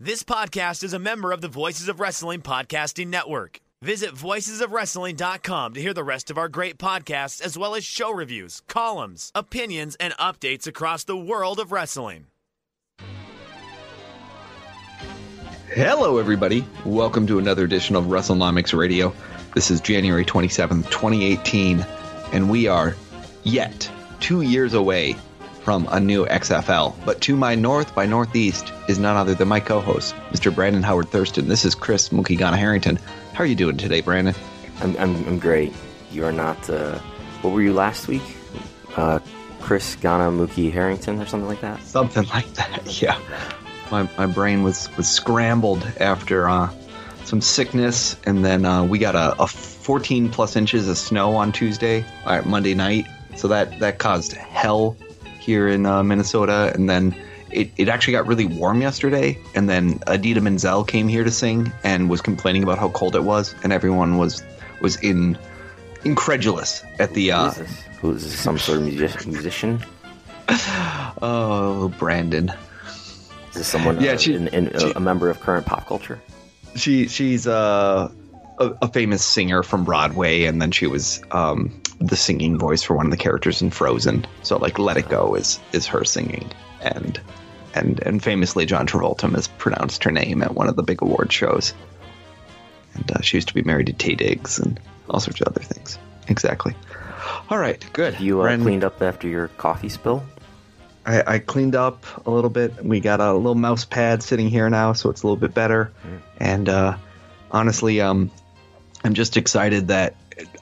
This podcast is a member of the Voices of Wrestling Podcasting Network. Visit voicesofwrestling.com to hear the rest of our great podcasts, as well as show reviews, columns, opinions, and updates across the world of wrestling. Hello, everybody. Welcome to another edition of WrestleNomics Radio. This is January 27th, 2018, and we are yet two years away from a new XFL. But to my north by northeast is none other than my co-host, Mr. Brandon Howard Thurston. This is Chris Mukigana Harrington. How are you doing today, Brandon? I'm, I'm, I'm great. You are not. Uh, what were you last week? Uh, Chris Ghana Mookie Harrington or something like that? Something like that, yeah. My, my brain was, was scrambled after uh, some sickness, and then uh, we got a, a 14 plus inches of snow on Tuesday, uh, Monday night. So that, that caused hell here in uh, Minnesota, and then it, it actually got really warm yesterday. And then Idina Menzel came here to sing and was complaining about how cold it was, and everyone was was in incredulous at the. Uh, is this? Who is this? Some sort of music- musician? oh, Brandon. Is this someone? Yeah, uh, she- in, in, she- a member of current pop culture? She she's uh, a a famous singer from Broadway, and then she was um, the singing voice for one of the characters in Frozen. So like, Let It Go is is her singing, and and and famously, John Travolta mispronounced her name at one of the big award shows. And uh, she used to be married to Taye Diggs and all sorts of other things. Exactly. All right, good. You uh, cleaned up after your coffee spill? I, I cleaned up a little bit. We got a little mouse pad sitting here now, so it's a little bit better. And uh, honestly, um, I'm just excited that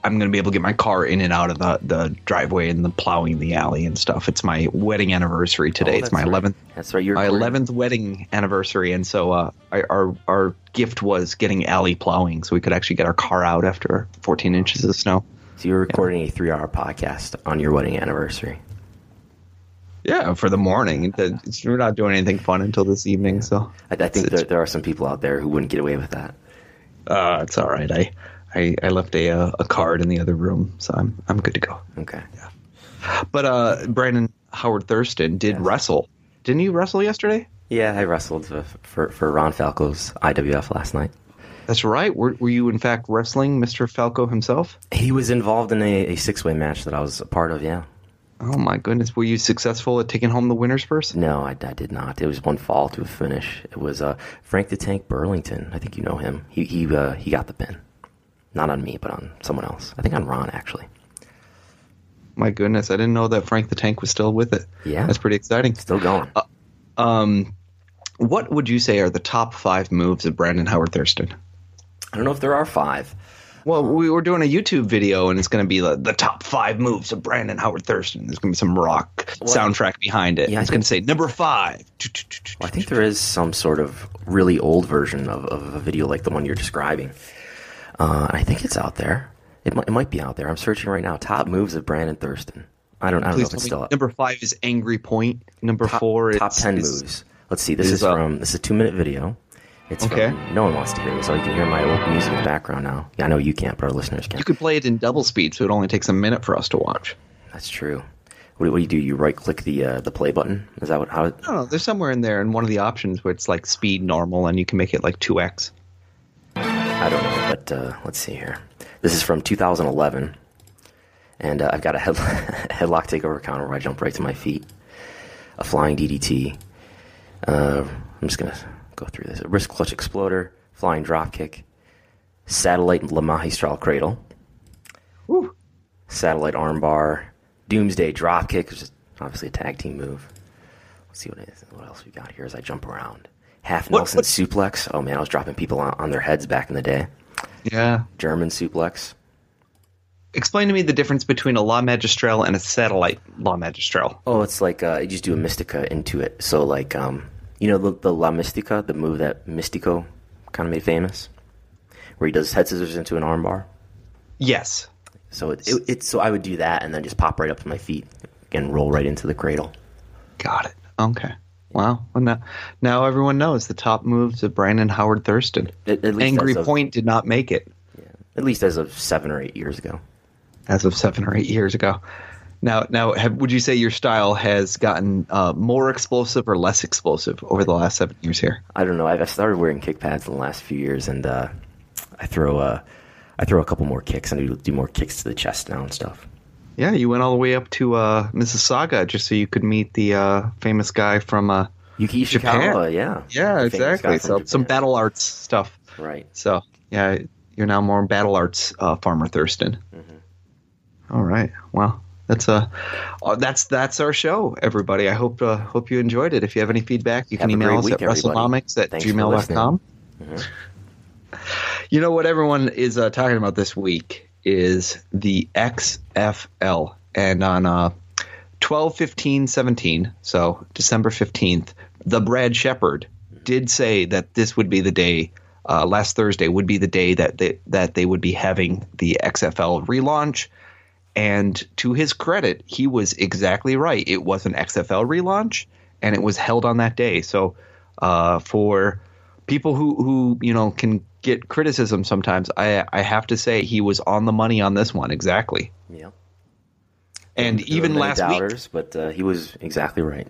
I'm going to be able to get my car in and out of the, the driveway and the plowing the alley and stuff. It's my wedding anniversary today. Oh, it's my right. 11th That's right. You're my 11th wedding anniversary, and so uh, I, our our gift was getting alley plowing, so we could actually get our car out after 14 inches of snow. So you're recording a three-hour podcast on your wedding anniversary. Yeah, for the morning. We're not doing anything fun until this evening, so I, I think there, there are some people out there who wouldn't get away with that. uh, it's all right. I, I I left a uh, a card in the other room, so I'm I'm good to go. Okay. Yeah. But uh, Brandon Howard Thurston did Yes. wrestle. Didn't you wrestle yesterday? Yeah, I wrestled uh, for for Ron Falco's IWF last night. That's right. Were, were you in fact wrestling Mr. Falco himself? He was involved in a, a six-way match that I was a part of. Yeah. Oh my goodness! Were you successful at taking home the winner's purse? No, I, I did not. It was one fall to a finish. It was uh, Frank the Tank Burlington. I think you know him. He he uh, he got the pin, not on me, but on someone else. I think on Ron actually. My goodness, I didn't know that Frank the Tank was still with it. Yeah. That's pretty exciting. Still going. Um, what would you say are the top five moves of Brandon Howard Thurston? I don't know if there are five. Well, we were doing a YouTube video, and it's going to be like the top five moves of Brandon Howard Thurston. There's going to be some rock soundtrack behind it. Yeah, it's going to say number five. Well, I think there is some sort of really old version of, of a video like the one you're describing. Uh, I think it's out there. It might, it might be out there. I'm searching right now. Top moves of Brandon Thurston. I don't, I don't Please know if it's still up. number five is Angry Point. Number top, four is top ten moves. Let's see. This is, from this is a two minute video. It's Okay. from, no one wants to hear this, so you can hear my old music in the background now. Yeah, I know you can't, but our listeners can. You could play it in double speed, so it only takes a minute for us to watch. That's true. What, do- what do you do? You right click the uh, the play button. Is that what? How? I don't know. There's somewhere in there in one of the options where it's like speed normal, and you can make it like two x. I don't know, but uh, let's see here. This is from 2011, and uh, I've got a head, headlock takeover counter where I jump right to my feet, a flying DDT. Uh, I'm just gonna go go through this. a Wrist clutch exploder, flying drop kick, satellite La Magistral cradle, Woo. satellite armbar, doomsday drop kick, which is obviously a tag team move. Let's see what it is. What else we got here as I jump around. Half Nelson what- suplex. Oh man, I was dropping people on, on their heads back in the day. Yeah. German suplex. Explain to me the difference between a La Magistral and a satellite La Magistral. Oh, it's like uh, you just do a Mistica into it. So like, um, you know, the, the La Mistica, the move that Mistico kind of made famous, where he does head scissors into an armbar. Yes. So it, it, it's so I would do that and then just pop right up to my feet and roll right into the cradle. Got it. Okay. Wow. Well, now, now everyone knows the top moves of Brandon Howard Thurston. At- at least Angry of- Point did not make it Yeah, At least as of seven or eight years ago. as of seven or eight years ago. Now, now, have, would you say your style has gotten uh, more explosive or less explosive over the last seven years here? I don't know. I've I've started wearing kick pads in the last few years, and uh, I throw uh, I throw a couple more kicks and do, do more kicks to the chest now and stuff. Yeah, you went all the way up to uh, Mississauga just so you could meet the uh, famous guy from uh, Yuki. Ishikawa, yeah, Yeah, exactly. So some battle arts stuff. right. So yeah, you're now more battle arts uh, farmer Thurston. Mm-hmm. All right. Well, that's uh, uh, that's that's our show, everybody. I hope uh, hope you enjoyed it. If you have any feedback, you can Have a email us week, at. WrestleNomics at Thanks gmail.com. listening. You know what everyone is uh, talking about this week is the XFL. And on uh, 12 15 17, so December 15th, the Brad Shepard did say that this would be the day, uh, last Thursday would be the day that they, that they would be having the XFL relaunch. And to his credit, he was exactly right. It was an XFL relaunch, and it was held on that day. So, uh, for people who who you know can get criticism sometimes, I I have to say he was on the money on this one exactly. Yeah. And There even last week, but uh, he was exactly right.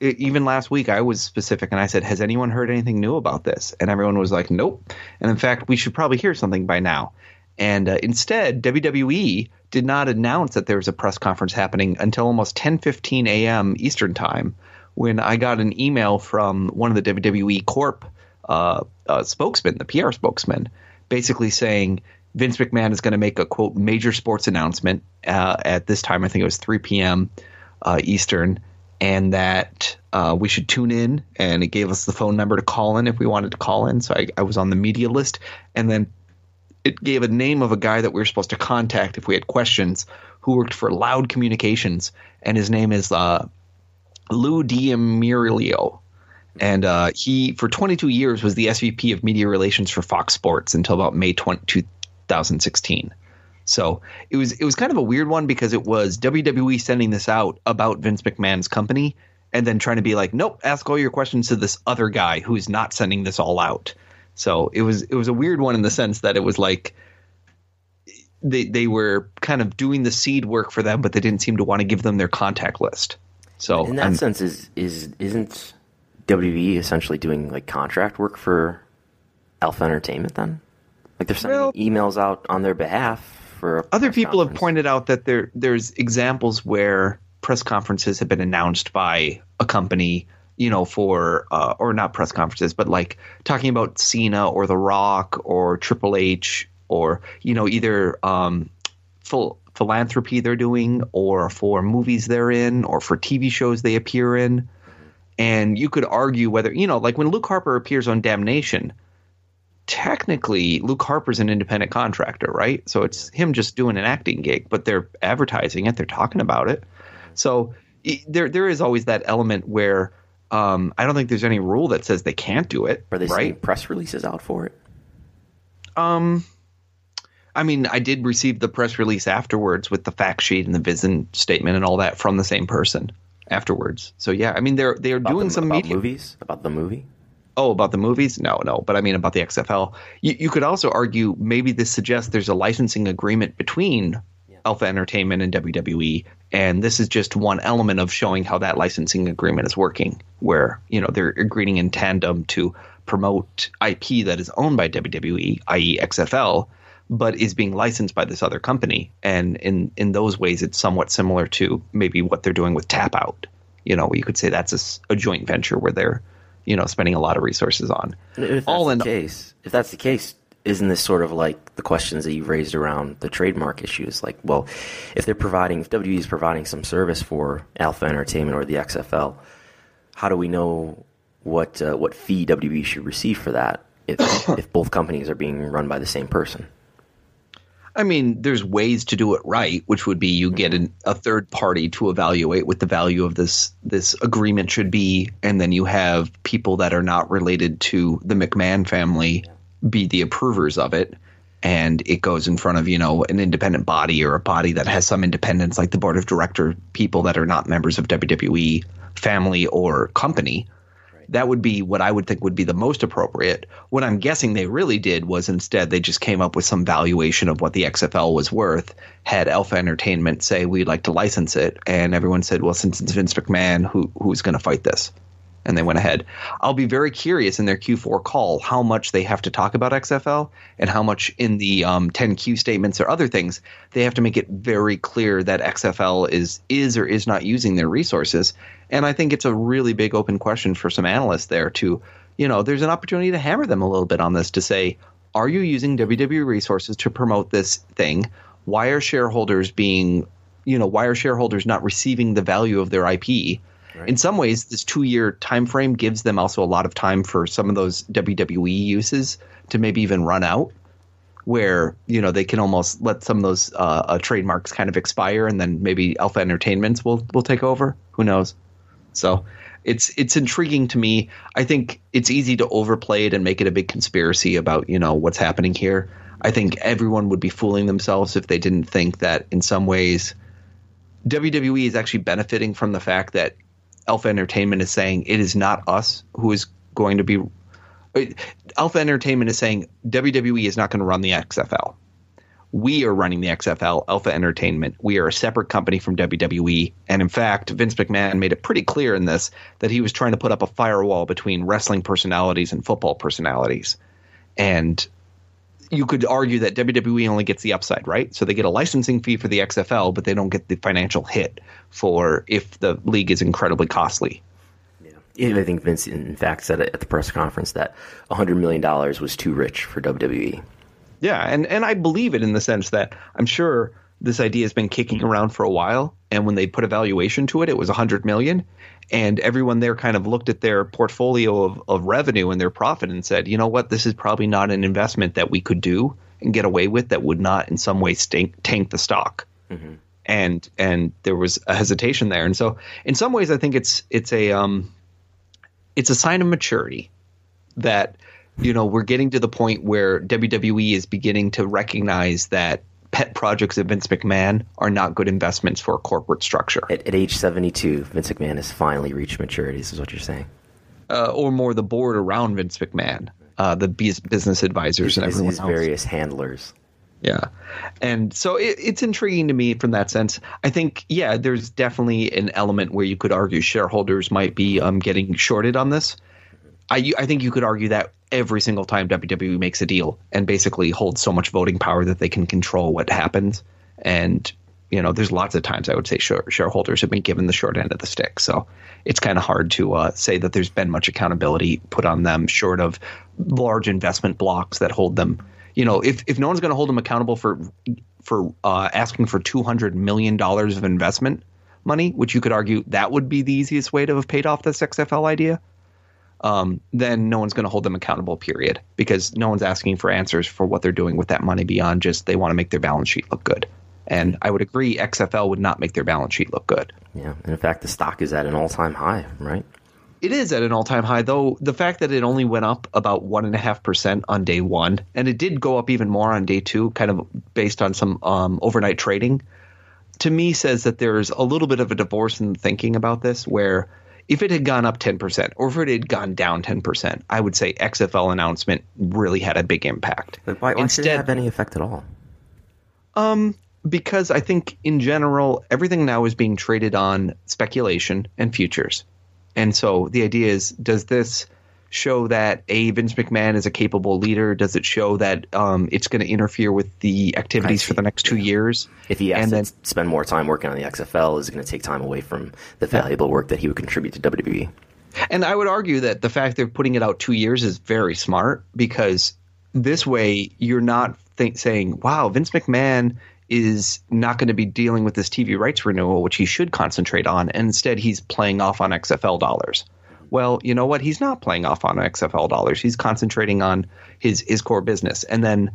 e- even last week, I was specific and I said, "Has anyone heard anything new about this?" And everyone was like, "Nope." And in fact, we should probably hear something by now. And uh, instead, WWE did not announce that there was a press conference happening until almost 10:15 a.m. Eastern time, when I got an email from one of the WWE Corp uh, uh, spokesman, the PR spokesman, basically saying Vince McMahon is going to make a quote major sports announcement uh, at this time. I think it was 3 p.m. Uh, Eastern, and that uh, we should tune in. And it gave us the phone number to call in if we wanted to call in. So I, I was on the media list, and then it gave a name of a guy that we were supposed to contact if we had questions, who worked for Loud Communications, and his name is uh, Lou D'Ermilio. And uh, he, for 22 years, was the SVP of Media Relations for Fox Sports until about May 20, 2016. So it was it was kind of a weird one because it was WWE sending this out about Vince McMahon's company and then trying to be like, nope, ask all your questions to this other guy who's not sending this all out. So it was it was a weird one in the sense that it was like they they were kind of doing the seed work for them, but they didn't seem to want to give them their contact list. So In that I'm- sense, is is isn't WWE essentially doing like contract work for Alpha Entertainment then? Like they're sending Well- emails out on their behalf for a other people have pointed out that there there's examples where press conferences have been announced by a company you know for uh, or not press conferences but like talking about Cena or The Rock or Triple H or you know either um full philanthropy they're doing or for movies they're in or for TV shows they appear in and you could argue whether you know like when Luke Harper appears on Damnation technically Luke Harper's an independent contractor, right? So it's him just doing an acting gig, but they're advertising it, they're talking about it. So there there is always that element where um, I don't think there's any rule that says they can't do it, Are they right? press releases out for it? Um, I mean, I did receive the press release afterwards with the fact sheet and the vision statement and all that from the same person afterwards. So yeah, I mean they're they're About doing the, some about media. movies about the movie. Oh, about the movies? No, no. But I mean about the XFL. You, you could also argue maybe this suggests there's a licensing agreement between Alpha Entertainment and WWE, and this is just one element of showing how that licensing agreement is working, where you know they're agreeing in tandem to promote IP that is owned by WWE, i.e., XFL, but is being licensed by this other company, and in in those ways, it's somewhat similar to maybe what they're doing with Tapout. You know, you could say that's a joint venture where they're you know spending a lot of resources on. If that's All the in case, if that's the case, isn't this sort of like the questions that you've raised around the trademark issues? Like, well, if they're providing, if WWE is providing some service for Alpha Entertainment or the XFL, how do we know what uh, what fee WWE should receive for that if if both companies are being run by the same person? I mean, there's ways to do it right, which would be you get mm-hmm. an, a third party to evaluate what the value of this this agreement should be, and then you have people that are not related to the McMahon family be the approvers of it, and it goes in front of you know an independent body or a body that has some independence, like the board of director people that are not members of WWE family or company. That would be what I would think would be the most appropriate. What I'm guessing they really did was instead they just came up with some valuation of what the XFL was worth, had Alpha Entertainment say we'd like to license it, and everyone said, well, since it's Vince McMahon, who who's going to fight this? And they went ahead. I'll be very curious in their Q4 call how much they have to talk about XFL and how much in the um, 10Q statements or other things they have to make it very clear that XFL is is or is not using their resources. And I think it's a really big open question for some analysts there to, you know, there's an opportunity to hammer them a little bit on this to say, are you using WWE resources to promote this thing? Why are shareholders being, you know, why are shareholders not receiving the value of their IP? In some ways, this two-year time frame gives them also a lot of time for some of those WWE uses to maybe even run out, where you know they can almost let some of those uh, uh, trademarks kind of expire, and then maybe Alpha Entertainments will will take over. Who knows? So it's it's intriguing to me. I think it's easy to overplay it and make it a big conspiracy about you know what's happening here. I think everyone would be fooling themselves if they didn't think that in some ways WWE is actually benefiting from the fact that Alpha Entertainment is saying it is not us who is going to be. Alpha Entertainment is saying WWE is not going to run the XFL. We are running the XFL, Alpha Entertainment. We are a separate company from WWE. And in fact, Vince McMahon made it pretty clear in this that he was trying to put up a firewall between wrestling personalities and football personalities. And you could argue that WWE only gets the upside, right? So they get a licensing fee for the XFL, but they don't get the financial hit for if the league is incredibly costly. Yeah, I think Vince, in fact, said at the press conference that $100 million was too rich for WWE. Yeah, and, and I believe it in the sense that I'm sure this idea has been kicking around for a while, and when they put a valuation to it, it was 100 million, and everyone there kind of looked at their portfolio of, of revenue and their profit and said, you know what, this is probably not an investment that we could do and get away with that would not in some way stink, tank the stock. Mm-hmm. And and there was a hesitation there, and so in some ways, I think it's it's a um, it's a sign of maturity that you know we're getting to the point where WWE is beginning to recognize that pet projects of Vince McMahon are not good investments for a corporate structure. At, at age 72, Vince McMahon has finally reached maturity, is what you're saying. Uh, or more the board around Vince McMahon, uh, the business advisors his, and everyone his else. various handlers. Yeah. And so it, it's intriguing to me from that sense. I think, yeah, there's definitely an element where you could argue shareholders might be um, getting shorted on this. I, I think you could argue that every single time WWE makes a deal and basically holds so much voting power that they can control what happens. And, you know, there's lots of times I would say shareholders have been given the short end of the stick. So it's kind of hard to uh, say that there's been much accountability put on them short of large investment blocks that hold them. You know, if, if no one's going to hold them accountable for for uh, asking for two hundred million dollars of investment money, which you could argue that would be the easiest way to have paid off this XFL idea, um, then no one's going to hold them accountable, period, because no one's asking for answers for what they're doing with that money beyond just they want to make their balance sheet look good. And I would agree, XFL would not make their balance sheet look good. Yeah, and in fact, the stock is at an all-time high, right? It is at an all-time high, though. The fact that it only went up about one and a half percent on day one, and it did go up even more on day two, kind of based on some um, overnight trading, to me says that there's a little bit of a divorce in thinking about this, where if it had gone up 10% or if it had gone down 10%, I would say XFL announcement really had a big impact. But why, why Instead, should it have any effect at all? Um, because I think in general, everything now is being traded on speculation and futures. And so the idea is does this show that a Vince McMahon is a capable leader? Does it show that um, it's going to interfere with the activities for the next two years? If he has and to then, spend more time working on the XFL, is it going to take time away from the valuable work that he would contribute to WWE? And I would argue that the fact they're putting it out two years is very smart because this way you're not think, saying, wow, Vince McMahon is not going to be dealing with this TV rights renewal, which he should concentrate on. And instead, he's playing off on XFL dollars. Well, you know what? He's not playing off on XFL dollars. He's concentrating on his his core business. And then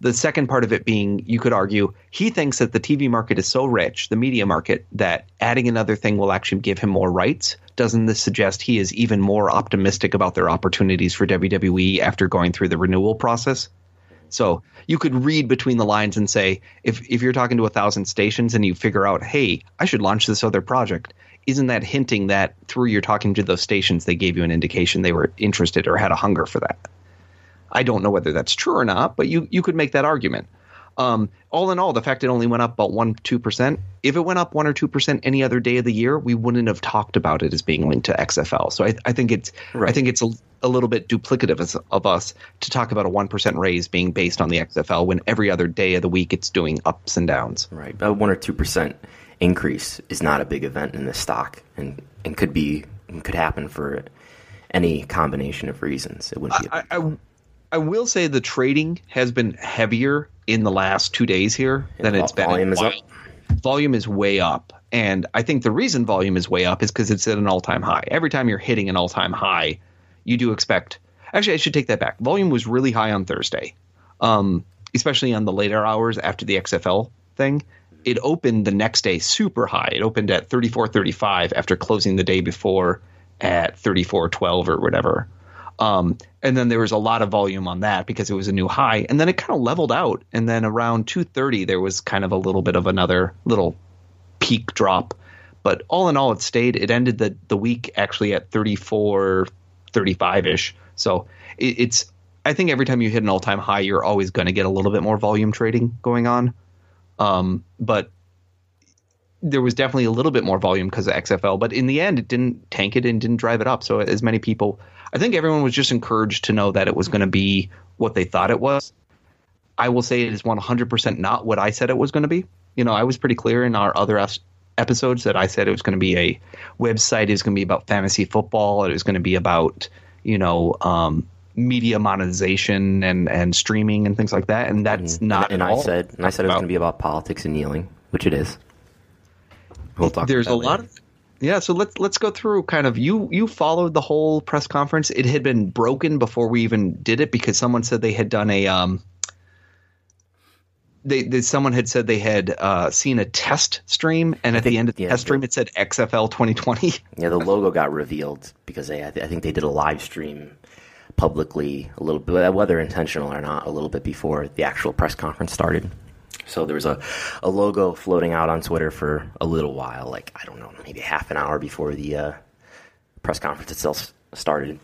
the second part of it being, you could argue, he thinks that the TV market is so rich, the media market, that adding another thing will actually give him more rights. Doesn't this suggest he is even more optimistic about their opportunities for WWE after going through the renewal process? So you could read between the lines and say, if if you're talking to a thousand stations and you figure out, hey, I should launch this other project, isn't that hinting that through your talking to those stations, they gave you an indication they were interested or had a hunger for that? I don't know whether that's true or not, but you you could make that argument. Um, all in all, the fact it only went up about one two percent. If it went up one or two percent any other day of the year, we wouldn't have talked about it as being linked to XFL. So I, I think it's right. I think it's a, a little bit duplicative of, of us to talk about a one percent raise being based on the XFL when every other day of the week it's doing ups and downs. Right, a one or two percent increase is not a big event in the stock, and and could be could happen for any combination of reasons. It wouldn't be. I, I, I will say the trading has been heavier in the last two days here than it's been. Volume is up. Volume is way up, and I think the reason volume is way up is because it's at an all-time high. Every time you're hitting an all-time high, you do expect. Actually, I should take that back. Volume was really high on Thursday, um, especially on the later hours after the XFL thing. It opened the next day super high. It opened at 34.35 after closing the day before at 34.12 or whatever. Um, and then there was a lot of volume on that because it was a new high, and then it kind of leveled out. And then around 2:30, there was kind of a little bit of another little peak drop, but all in all, it stayed. It ended the the week actually at 34, 35 ish. So it, it's I think every time you hit an all time high, you're always going to get a little bit more volume trading going on. Um, but there was definitely a little bit more volume because of XFL, but in the end, it didn't tank it and didn't drive it up. So as many people I think everyone was just encouraged to know that it was going to be what they thought it was. I will say it is 100% not what I said it was going to be. You know, I was pretty clear in our other episodes that I said it was going to be a website. It was going to be about fantasy football. It was going to be about, you know, um, media monetization and, and streaming and things like that. And that's mm-hmm. not. And, and I said, and I said it was going to be about politics and kneeling, which it is. We'll talk. There's a later. lot of yeah, so let's let's go through kind of you you followed the whole press conference. It had been broken before we even did it because someone said they had done a um they, they someone had said they had uh, seen a test stream and at think, the end of the yeah, test stream it said XFL 2020. Yeah, the logo got revealed because they I think they did a live stream publicly a little bit whether intentional or not a little bit before the actual press conference started. So there was a, a logo floating out on Twitter for a little while, like, I don't know, maybe half an hour before the uh, press conference itself started.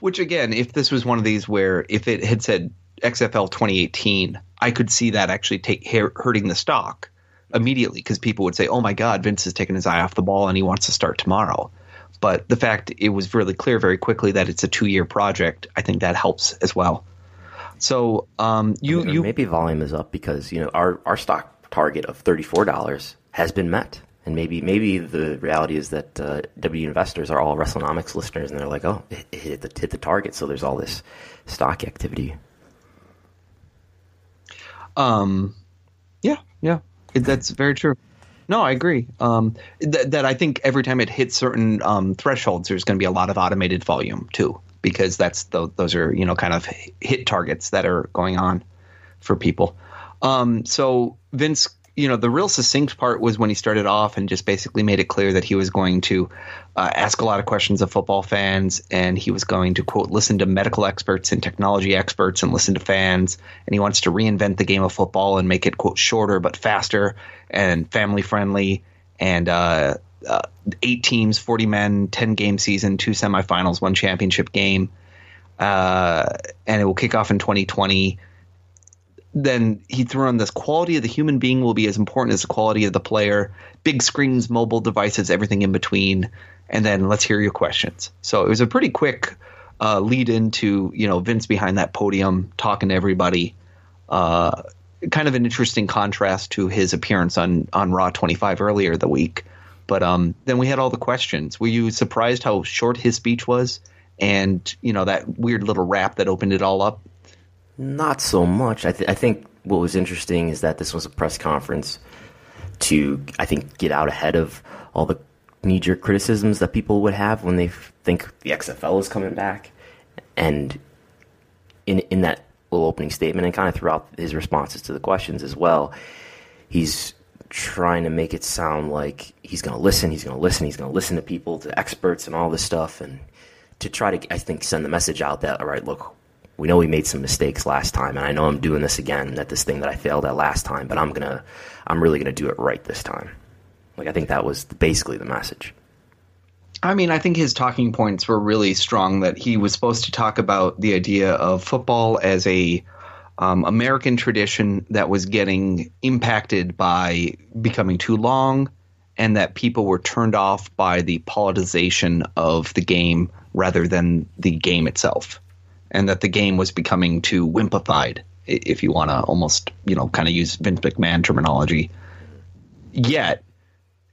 Which, again, if this was one of these where if it had said XFL 2018, I could see that actually take hurting the stock immediately because people would say, oh my God, Vince has taken his eye off the ball and he wants to start tomorrow. But the fact it was really clear very quickly that it's a two year project, I think that helps as well. So um, you I mean, you maybe volume is up because you know our our stock target of thirty four dollars has been met, and maybe maybe the reality is that uh, W investors are all WrestleNomics listeners, and they're like, oh, it, it hit the hit the target, so there's all this stock activity. Um, yeah, yeah, that's very true. No, I agree. Um, th- that I think every time it hits certain um, thresholds, there's going to be a lot of automated volume too because that's the, those are you know kind of hit targets that are going on for people. Um, so Vince, you know, the real succinct part was when he started off and just basically made it clear that he was going to uh, ask a lot of questions of football fans and he was going to quote listen to medical experts and technology experts and listen to fans and he wants to reinvent the game of football and make it quote shorter but faster and family friendly and uh, uh, eight teams, 40 men, 10 game season, two semifinals, one championship game. Uh, and it will kick off in 2020. Then he threw on this quality of the human being will be as important as the quality of the player. Big screens, mobile devices, everything in between. And then let's hear your questions. So it was a pretty quick uh, lead into you know Vince behind that podium talking to everybody. Uh, kind of an interesting contrast to his appearance on on Raw 25 earlier the week, But um, then we had all the questions. Were you surprised how short his speech was? And you know that weird little rap that opened it all up. Not so much. I, th- I think what was interesting is that this was a press conference to, I think, get out ahead of all the knee jerk criticisms that people would have when they think the XFL is coming back. And in in that little opening statement, and kind of throughout his responses to the questions as well, he's trying to make it sound like he's going to listen, he's going to listen, he's going to listen to people, to experts, and all this stuff, and to try to, I think, send the message out that, all right, look, we know we made some mistakes last time, and I know I'm doing this again at this thing that I failed at last time, but I'm gonna, I'm really gonna do it right this time. Like I think that was basically the message. I mean, I think his talking points were really strong. That he was supposed to talk about the idea of football as a um, American tradition that was getting impacted by becoming too long, and that people were turned off by the politicization of the game rather than the game itself and that the game was becoming too wimpified, if you want to almost, you know, kind of use Vince McMahon terminology. Yet,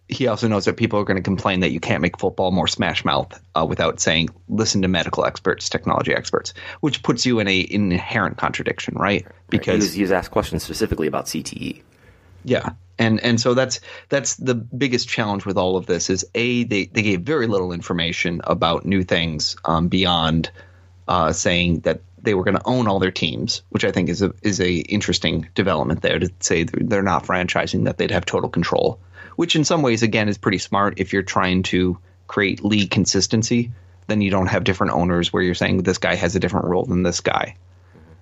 he also knows that people are going to complain that you can't make football more smash mouth uh, without saying, listen to medical experts, technology experts, which puts you in a inherent contradiction, right? Because he was, he was asked questions specifically about CTE. Yeah. And and so that's that's the biggest challenge with all of this is a they, they gave very little information about new things um, beyond uh, saying that they were going to own all their teams, which I think is a is a interesting development there to say they're not franchising that they'd have total control, which in some ways again is pretty smart if you're trying to create league consistency. Then you don't have different owners where you're saying this guy has a different role than this guy,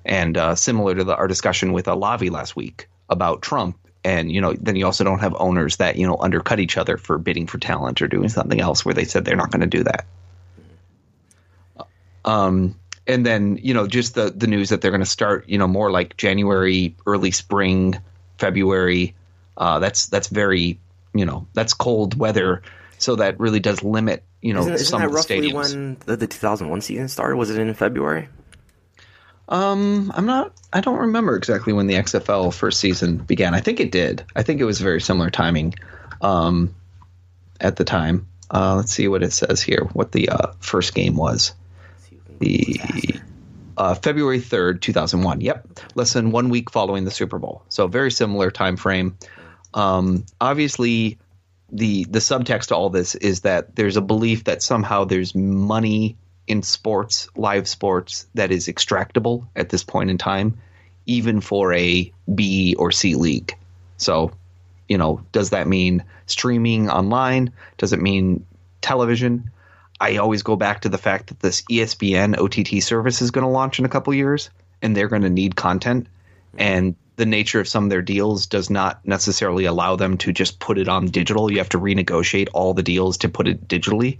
and uh, similar to the, our discussion with Alavi last week about Trump. And you know, then you also don't have owners that you know undercut each other for bidding for talent or doing something else where they said they're not going to do that. Um, and then you know just the the news that they're going to start you know more like January, early spring, February. Uh, that's that's very you know that's cold weather, so that really does limit you know isn't, isn't some that of the roughly stadiums. when the, the 2001 season started? Was it in February? Um, I'm not. I don't remember exactly when the XFL first season began. I think it did. I think it was very similar timing. Um, at the time. Uh, let's see what it says here. What the uh, first game was. The uh, February third, two thousand one. Yep, less than one week following the Super Bowl. So very similar time frame. Um, obviously, the the subtext to all this is that there's a belief that somehow there's money in sports, live sports, that is extractable at this point in time, even for a B or C league. So, you know, does that mean streaming online? Does it mean television? I always go back to the fact that this ESPN OTT service is going to launch in a couple years, and they're going to need content, and the nature of some of their deals does not necessarily allow them to just put it on digital. You have to renegotiate all the deals to put it digitally.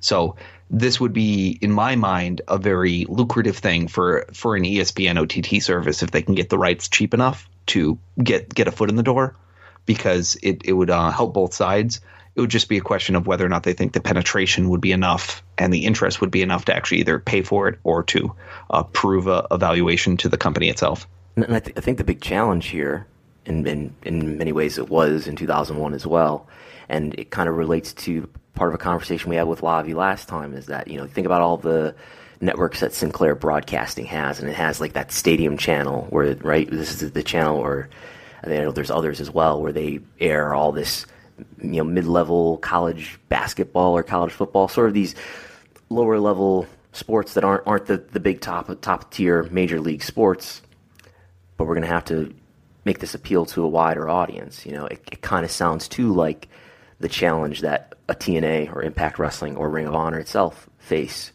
So this would be, in my mind, a very lucrative thing for for an ESPN OTT service if they can get the rights cheap enough to get get a foot in the door, because it it would uh, help both sides. It would just be a question of whether or not they think the penetration would be enough and the interest would be enough to actually either pay for it or to uh, prove a, a valuation to the company itself. And I, th- I think the big challenge here, in, in in many ways, it was in 2001 as well, and it kind of relates to part of a conversation we had with Lavi last time. Is that you know think about all the networks that Sinclair Broadcasting has, and it has like that stadium channel where right this is the channel where I know there's others as well where they air all this you know mid-level college basketball or college football, sort of these lower level sports that aren't aren't the, the big top top tier major league sports but we're going to have to make this appeal to a wider audience. You know, it, it kind of sounds too like the challenge that a TNA or Impact Wrestling or Ring of Honor itself face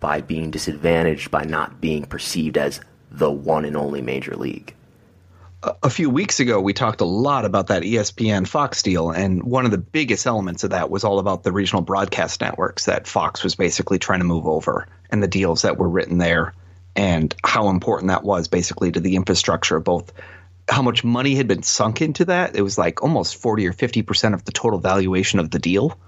by being disadvantaged by not being perceived as the one and only major league. A few weeks ago, we talked a lot about that ESPN Fox deal, and one of the biggest elements of that was all about the regional broadcast networks that Fox was basically trying to move over and the deals that were written there, and how important that was basically to the infrastructure both how much money had been sunk into that. It was like almost 40 or 50% of the total valuation of the deal.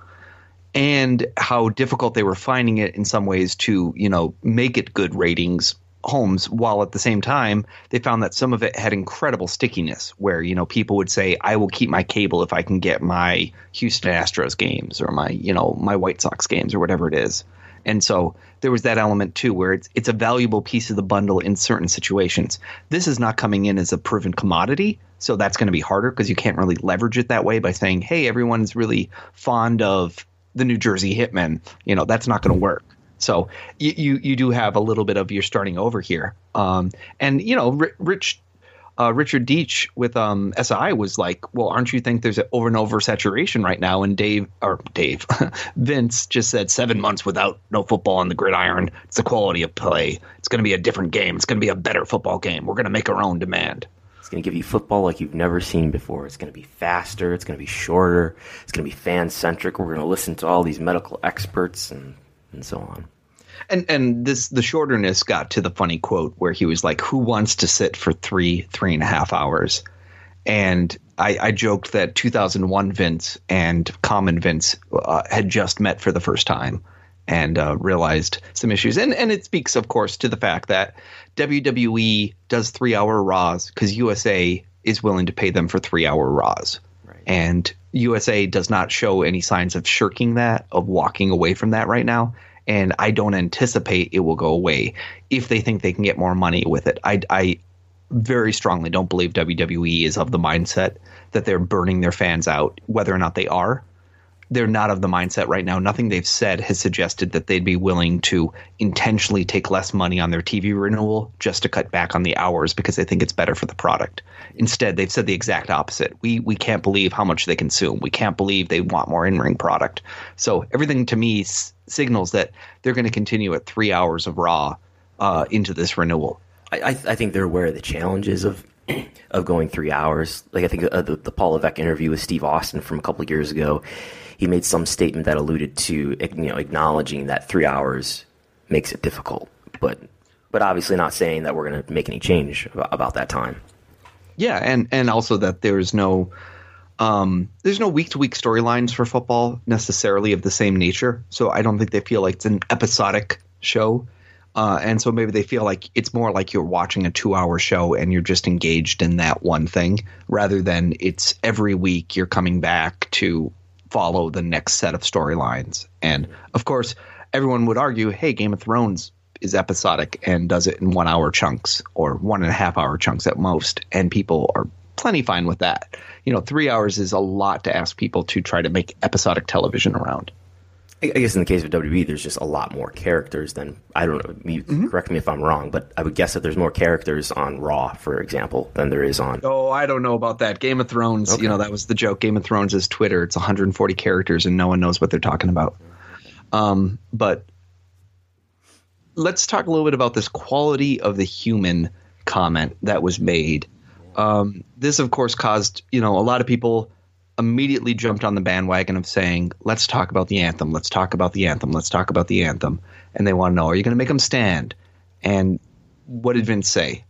And how difficult they were finding it in some ways to, you know, make it good ratings homes while at the same time they found that some of it had incredible stickiness where you know people would say i will keep my cable if i can get my houston astros games or my you know my white sox games or whatever it is. And so there was that element too where it's it's a valuable piece of the bundle in certain situations. This is not coming in as a proven commodity so that's going to be harder because you can't really leverage it that way by saying hey everyone's really fond of the new jersey hitmen. You know that's not going to work so you, you, you do have a little bit of you're starting over here. Um, and you know, Rich uh, Richard Deitch with um, SI was like, well, aren't you think there's an over and over saturation right now? And Dave or Dave Vince just said seven months without no football on the gridiron. It's the quality of play. It's going to be a different game. It's going to be a better football game. We're going to make our own demand. It's going to give you football like you've never seen before. It's going to be faster. It's going to be shorter. It's going to be fan centric. We're going to listen to all these medical experts and, and so on. And and this the shorterness got to the funny quote where he was like, "Who wants to sit for three three and a half hours?" And I, I joked that 2001 Vince and Common Vince uh, had just met for the first time and uh, realized some issues. And and it speaks, of course, to the fact that WWE does three hour Raws because USA is willing to pay them for three hour Raws. Right. And USA does not show any signs of shirking that, of walking away from that right now and I don't anticipate it will go away if they think they can get more money with it. I, I very strongly don't believe WWE is of the mindset that they're burning their fans out, whether or not they are they're not of the mindset right now. Nothing they've said has suggested that they'd be willing to intentionally take less money on their TV renewal just to cut back on the hours because they think it's better for the product. Instead, they've said the exact opposite. We we can't believe how much they consume. We can't believe they want more in-ring product. So everything to me s- signals that they're going to continue at three hours of Raw uh, into this renewal. I, I think they're aware of the challenges of of going three hours. Like I think uh, the, the Paul Levesque interview with Steve Austin from a couple of years ago, he made some statement that alluded to you know acknowledging that three hours makes it difficult, but but obviously not saying that we're going to make any change about that time. Yeah, and and also that there's no um, there's no week to week storylines for football necessarily of the same nature. So I don't think they feel like it's an episodic show. Uh, and so maybe they feel like it's more like you're watching a two hour show and you're just engaged in that one thing rather than it's every week you're coming back to follow the next set of storylines. And of course, everyone would argue, hey, Game of Thrones is episodic and does it in one hour chunks or one and a half hour chunks at most. And people are plenty fine with that. You know, three hours is a lot to ask people to try to make episodic television around. I guess in the case of WWE, there's just a lot more characters than I don't know. You mm-hmm. correct me if I'm wrong, but I would guess that there's more characters on Raw, for example, than there is on. Oh, I don't know about that. Game of Thrones, okay. you know, that was the joke. Game of Thrones is Twitter. It's 140 characters, and no one knows what they're talking about. Um, but let's talk a little bit about this quality of the human comment that was made. Um, this, of course, caused you know a lot of people immediately jumped on the bandwagon of saying, let's talk about the anthem, let's talk about the anthem, let's talk about the anthem. And they want to know, are you going to make them stand? And what did Vince say?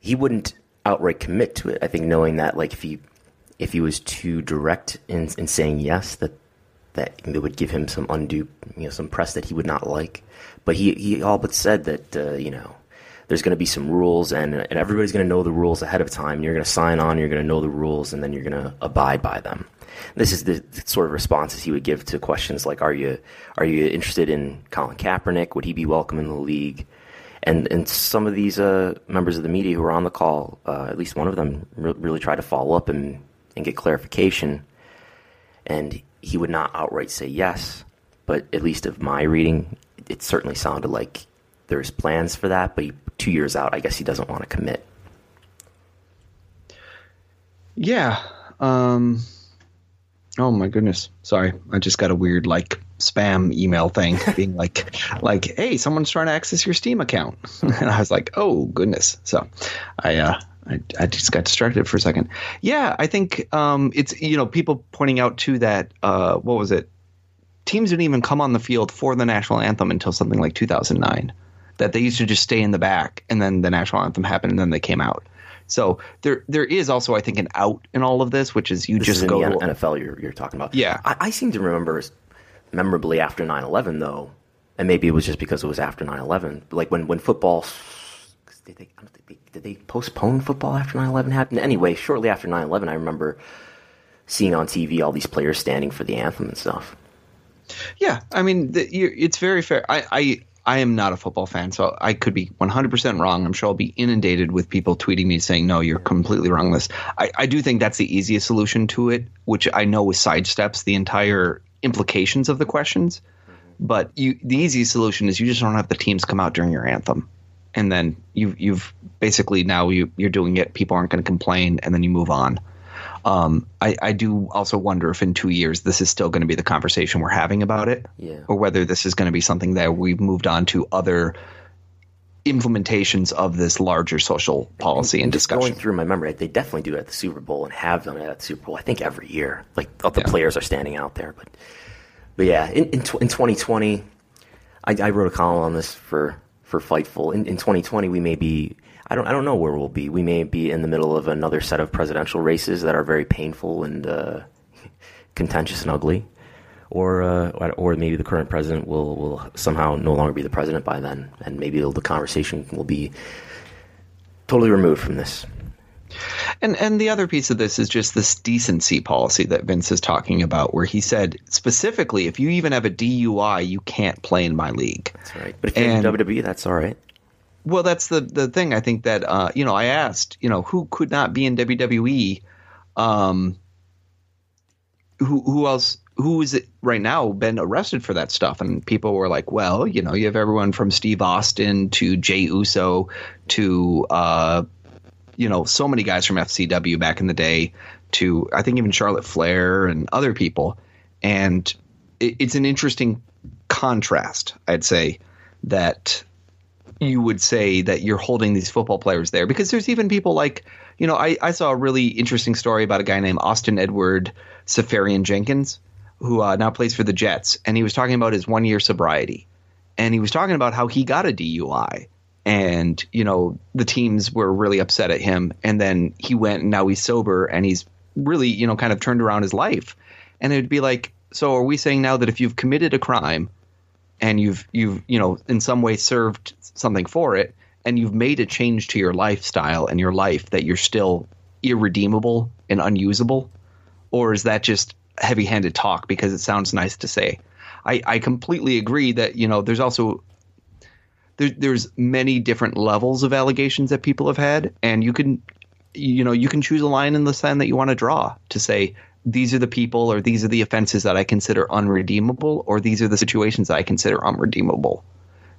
He wouldn't outright commit to it. I think knowing that, like, if he if he was too direct in, in saying yes, that that it would give him some undue, you know, some press that he would not like. But he he all but said that, uh, you know, there's going to be some rules, and, and everybody's going to know the rules ahead of time. You're going to sign on, you're going to know the rules, and then you're going to abide by them. This is the, sort of responses he would give to questions like, "Are you are you interested in Colin Kaepernick? Would he be welcome in the league?" And and some of these uh, members of the media who were on the call, uh, at least one of them, re- really tried to follow up and and get clarification. And he would not outright say yes, but at least of my reading, it certainly sounded like there's plans for that, but he two years out, I guess he doesn't want to commit. Yeah. Um, oh my goodness. Sorry, I just got a weird like spam email thing being like like hey someone's trying to access your steam account and i was like oh goodness so i uh I, I just got distracted for a second yeah i think um it's you know people pointing out too that uh what was it teams didn't even come on the field for the national anthem until something like 2009 that they used to just stay in the back and then the national anthem happened and then they came out. So there there is also I think an out in all of this, which is you this just is go the NFL you're you're talking about. Yeah, I, I seem to remember memorably after 9-11, though and maybe it was just because it was after 9-11 like when, when football did they, did they postpone football after 9-11 happened? Anyway shortly after 9-11 i remember seeing on tv all these players standing for the anthem and stuff. Yeah i mean the, it's very fair. I, I I am not a football fan, so I could be 100% wrong. I'm sure I'll be inundated with people tweeting me saying, no, you're completely wrong this. I, I do think that's the easiest solution to it, which I know sidesteps the entire implications of the questions. But you, the easiest solution is you just don't have the teams come out during your anthem, and then you, you've basically now you, you're doing it. People aren't going to complain, and then you move on. Um, I, I, do also wonder if in two years this is still going to be the conversation we're having about it, yeah. or whether this is going to be something that we've moved on to other implementations of this larger social policy and, and discussion. Going through my memory, they definitely do it at the Super Bowl and have done it at the Super Bowl. I think every year, like all the yeah. players are standing out there. But, but yeah, in in, tw- in 2020, I, I, wrote a column on this for for Fightful. In, in 2020, we may be I don't I don't know where we'll be. We may be in the middle of another set of presidential races that are very painful and uh, contentious and ugly, or uh, or maybe the current president will will somehow no longer be the president by then, and maybe the conversation will be totally removed from this. And and the other piece of this is just this decency policy that Vince is talking about, where he said specifically, if you even have a DUI, you can't play in my league. That's right. But if you're in WWE, that's all right. Well, that's the the thing. I think that uh, you know, I asked, you know, who could not be in WWE, um, who who else who is it right now been arrested for that stuff? And people were like, well, you know, you have everyone from Steve Austin to Jey Uso to uh, you know, so many guys from FCW back in the day to I think even Charlotte Flair and other people, and it, it's an interesting contrast, I'd say, that you would say that you're holding these football players there? Because there's even people like you know I, I saw a really interesting story about a guy named Austin Edward Seferian-Jenkins who uh, now plays for the Jets and he was talking about his one year sobriety. And he was talking about how he got a DUI and you know the teams were really upset at him. And then he went and now he's sober and he's really you know kind of turned around his life. And it'd be like so are we saying now that if you've committed a crime and you've you've you know in some way served something for it and you've made a change to your lifestyle and your life that you're still irredeemable and unusable? Or is that just heavy-handed talk because it sounds nice to say? I i completely agree that you know there's also there, there's many different levels of allegations that people have had and you can you know you can choose a line in the sand that you want to draw to say these are the people or these are the offenses that I consider unredeemable or these are the situations that I consider unredeemable.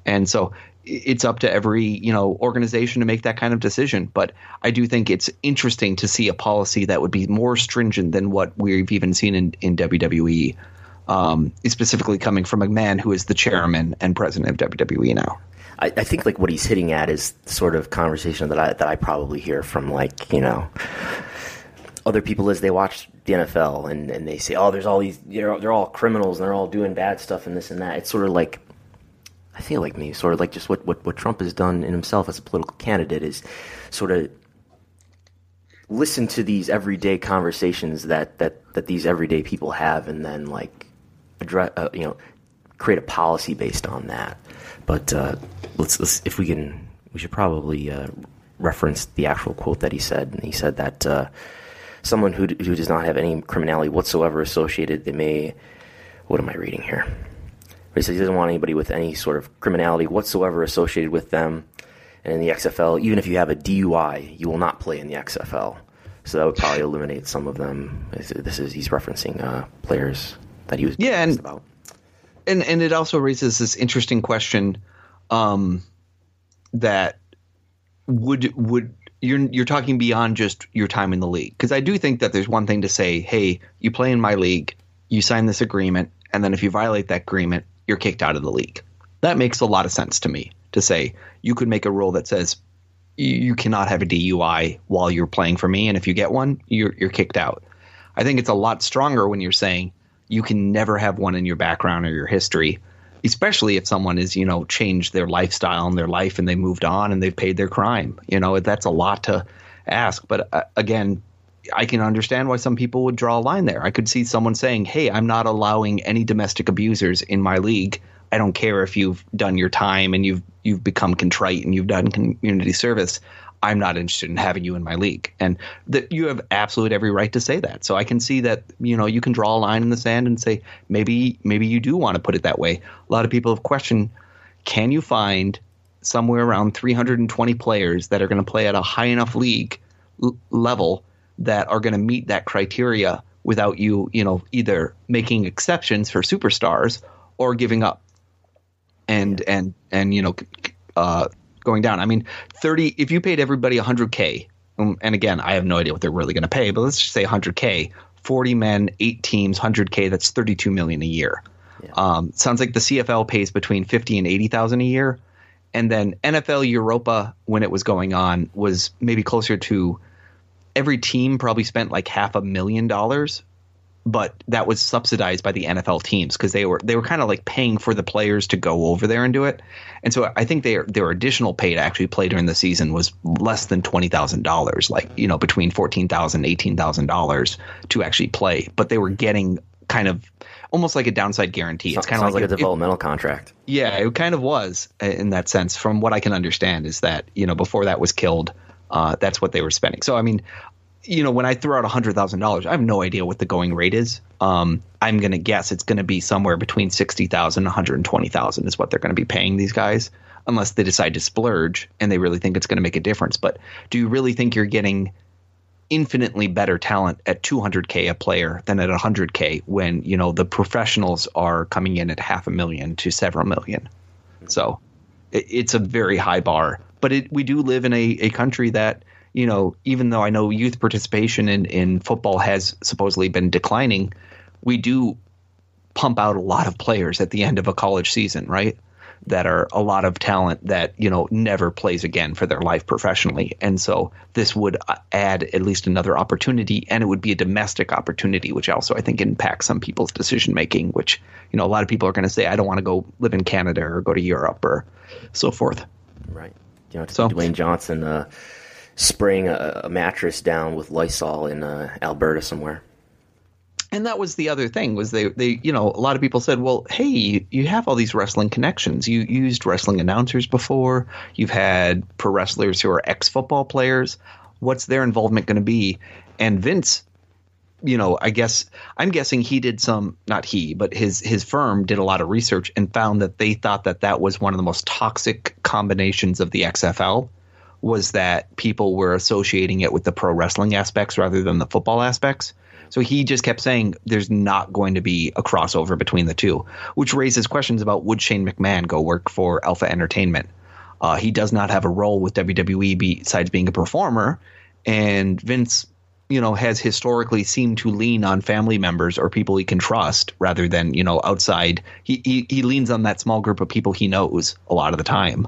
And so it's up to every, you know, organization to make that kind of decision, but I do think it's interesting to see a policy that would be more stringent than what we've even seen in, in WWE. Um, specifically coming from a man who is the chairman and president of WWE now. I, I, think like what he's hitting at is sort of conversation that I that I probably hear from like you know other people as they watch the NFL and, and they say, oh, there's all these, they're, they're all criminals and they're all doing bad stuff and this and that. It's sort of like, I feel like me, sort of like just what, what, what Trump has done in himself as a political candidate is sort of listen to these everyday conversations that, that, that these everyday people have and then like address, uh, you know, create a policy based on that. But uh, let's, let's, if we can, we should probably uh, reference the actual quote that he said. And he said that, uh, someone who, who does not have any criminality whatsoever associated, they may. What am I reading here? He says he doesn't want anybody with any sort of criminality whatsoever associated with them. And in the XFL, even if you have a DUI, you will not play in the XFL. So that would probably eliminate some of them. This is he's referencing uh, players that he was yeah, and, about. And and it also raises this interesting question um, that would would you're you're talking beyond just your time in the league because I do think that there's one thing to say, hey, you play in my league, you sign this agreement, and then if you violate that agreement, you're kicked out of the league. That makes a lot of sense to me to say you could make a rule that says you cannot have a DUI while you're playing for me, and if you get one, you're you're kicked out. I think it's a lot stronger when you're saying you can never have one in your background or your history especially if someone has you know changed their lifestyle and their life and they moved on and they've paid their crime you know that's a lot to ask. But uh, again i can understand why some people would draw a line there. I could see someone saying hey i'm not allowing any domestic abusers in my league. I don't care if you've done your time and you've you've become contrite and you've done community service. I'm not interested in having you in my league. And that you have absolute every right to say that. So I can see that, you know, you can draw a line in the sand and say, maybe, maybe you do want to put it that way. A lot of people have questioned, can you find somewhere around 320 players that are going to play at a high enough league l- level that are going to meet that criteria without you, you know, either making exceptions for superstars or giving up and, and, and, you know, uh, going down. I mean, 30, if you paid everybody 100K, um, and again, I have no idea what they're really going to pay, but let's just say 100K, 40 men, eight teams, 100K, that's 32 million a year. Yeah. Um, sounds like the CFL pays between 50 and 80,000 a year. And then NFL Europa, when it was going on, was maybe closer to every team probably spent like half a million dollars but that was subsidized by the NFL teams because they were they were kind of like paying for the players to go over there and do it. And so I think their their additional pay to actually play during the season was less than twenty thousand dollars, like you know between fourteen thousand eighteen thousand dollars to actually play. But they were getting kind of almost like a downside guarantee. It's kind of like, like, a developmental it, contract. Yeah, it kind of was in that sense. From what I can understand, is that you know before that was killed, uh, that's what they were spending. So I mean, you know, when I throw out hundred thousand dollars, I have no idea what the going rate is. Um, I'm going to guess it's going to be somewhere between sixty thousand and one hundred twenty thousand is what they're going to be paying these guys, unless they decide to splurge and they really think it's going to make a difference. But do you really think you're getting infinitely better talent at 200k a player than at 100k when you know the professionals are coming in at half a million to several million? So it, it's a very high bar. But it, we do live in a, a country that you know, even though I know youth participation in, in football has supposedly been declining, we do pump out a lot of players at the end of a college season, right? That are a lot of talent that, you know, never plays again for their life professionally. And so this would uh, add at least another opportunity, and it would be a domestic opportunity, which also I think impacts some people's decision making, which, you know, a lot of people are going to say, I don't want to go live in Canada or go to Europe or so forth. Right. You know, so, Dwayne Johnson, uh, spraying a, a mattress down with Lysol in uh, Alberta somewhere. And that was the other thing was they they you know a lot of people said well hey you have all these wrestling connections. You used wrestling announcers before. You've had pro wrestlers who are ex football players. What's their involvement going to be? And Vince you know I guess I'm guessing he did some not he but his his firm did a lot of research and found that they thought that that was one of the most toxic combinations of the XFL was that people were associating it with the pro wrestling aspects rather than the football aspects. So he just kept saying there's not going to be a crossover between the two, which raises questions about would Shane McMahon go work for Alpha Entertainment? Uh, he does not have a role with WWE besides being a performer, and Vince, you know, has historically seemed to lean on family members or people he can trust rather than you know outside. He he, he leans on that small group of people he knows a lot of the time.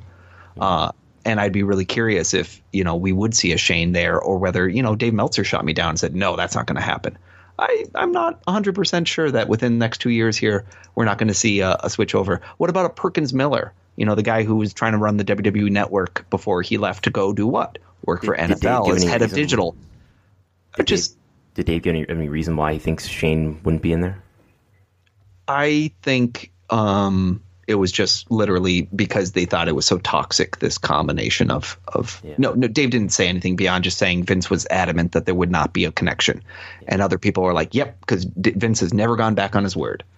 Uh, and I'd be really curious if you know we would see a Shane there, or whether you know Dave Meltzer shot me down and said no, that's not going to happen. I I'm not 100 percent sure that within the next two years here we're not going to see a, a switch over. What about a Perkins Miller? You know the guy who was trying to run the WWE network before he left to go do what? Work for did, NFL did as head of digital. Did just Dave, did Dave give any, any reason why he thinks Shane wouldn't be in there? I think um, it was just literally because they thought it was so toxic. This combination of of yeah. no, no, Dave didn't say anything beyond just saying Vince was adamant that there would not be a connection, yeah. and other people were like, "Yep," because D- Vince has never gone back on his word.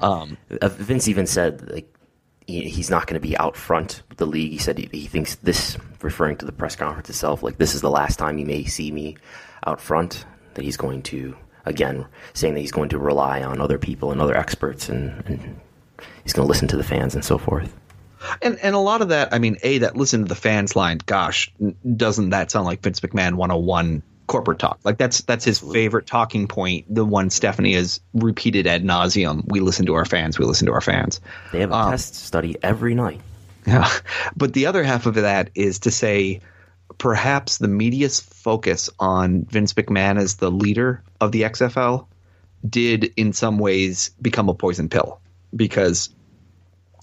Um, uh, Vince even said like he, he's not going to be out front with the league. He said he, he thinks this, referring to the press conference itself, like this is the last time you may see me out front. That he's going to again saying that he's going to rely on other people and other experts and, and he's going to listen to the fans and so forth. And and a lot of that, I mean, a that listen to the fans line. Gosh, doesn't that sound like Vince McMahon 101 corporate talk? Like that's that's his favorite talking point. The one Stephanie has repeated ad nauseum. We listen to our fans. We listen to our fans. They have a um, test study every night. Yeah, but the other half of that is to say, perhaps the media's focus on Vince McMahon as the leader of the XFL did in some ways become a poison pill because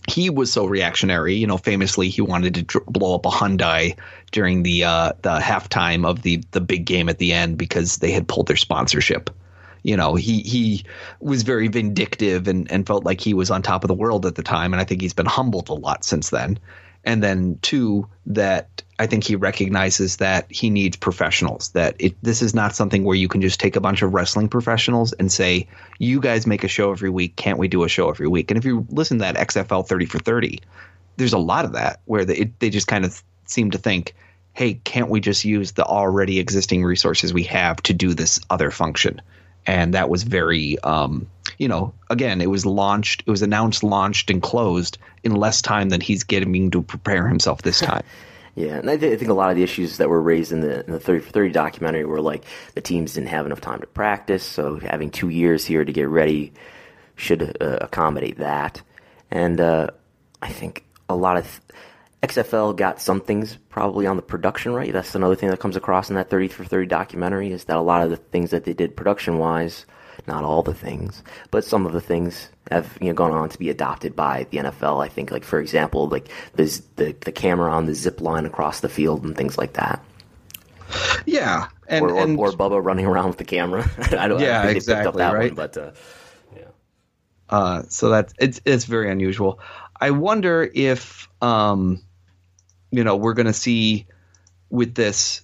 he was so reactionary. You know, famously, he wanted to blow up a Hyundai during the uh, the halftime of the the big game at the end because they had pulled their sponsorship. you know, he he was very vindictive and, and felt like he was on top of the world at the time. And I think he's been humbled a lot since then. And then two, that I think he recognizes that he needs professionals. That it this is not something where you can just take a bunch of wrestling professionals and say, "You guys make a show every week. Can't we do a show every week?" And if you listen to that XFL thirty for thirty, there's a lot of that where they they just kind of seem to think, "Hey, can't we just use the already existing resources we have to do this other function?" And that was very, um, you know, again, it was launched, it was announced, launched, and closed in less time than he's getting to prepare himself this time. Yeah, and I, th- I, think a lot of the issues that were raised in the, in the 30 for 30 documentary were like the teams didn't have enough time to practice, so having two years here to get ready should uh, accommodate that. And uh, I think a lot of th- XFL got some things probably on the production right. That's another thing that comes across in that 30 for 30 documentary is that a lot of the things that they did production wise – not all the things, but some of the things have you know gone on to be adopted by the NFL. I think, like for example, like the the, the camera on the zip line across the field and things like that. Yeah, and or, or, and, or Bubba running around with the camera. I don't. Yeah, I think exactly. Picked up that right. one, but uh, yeah. Uh, so that's it's it's very unusual. I wonder if um, you know, we're going to see with this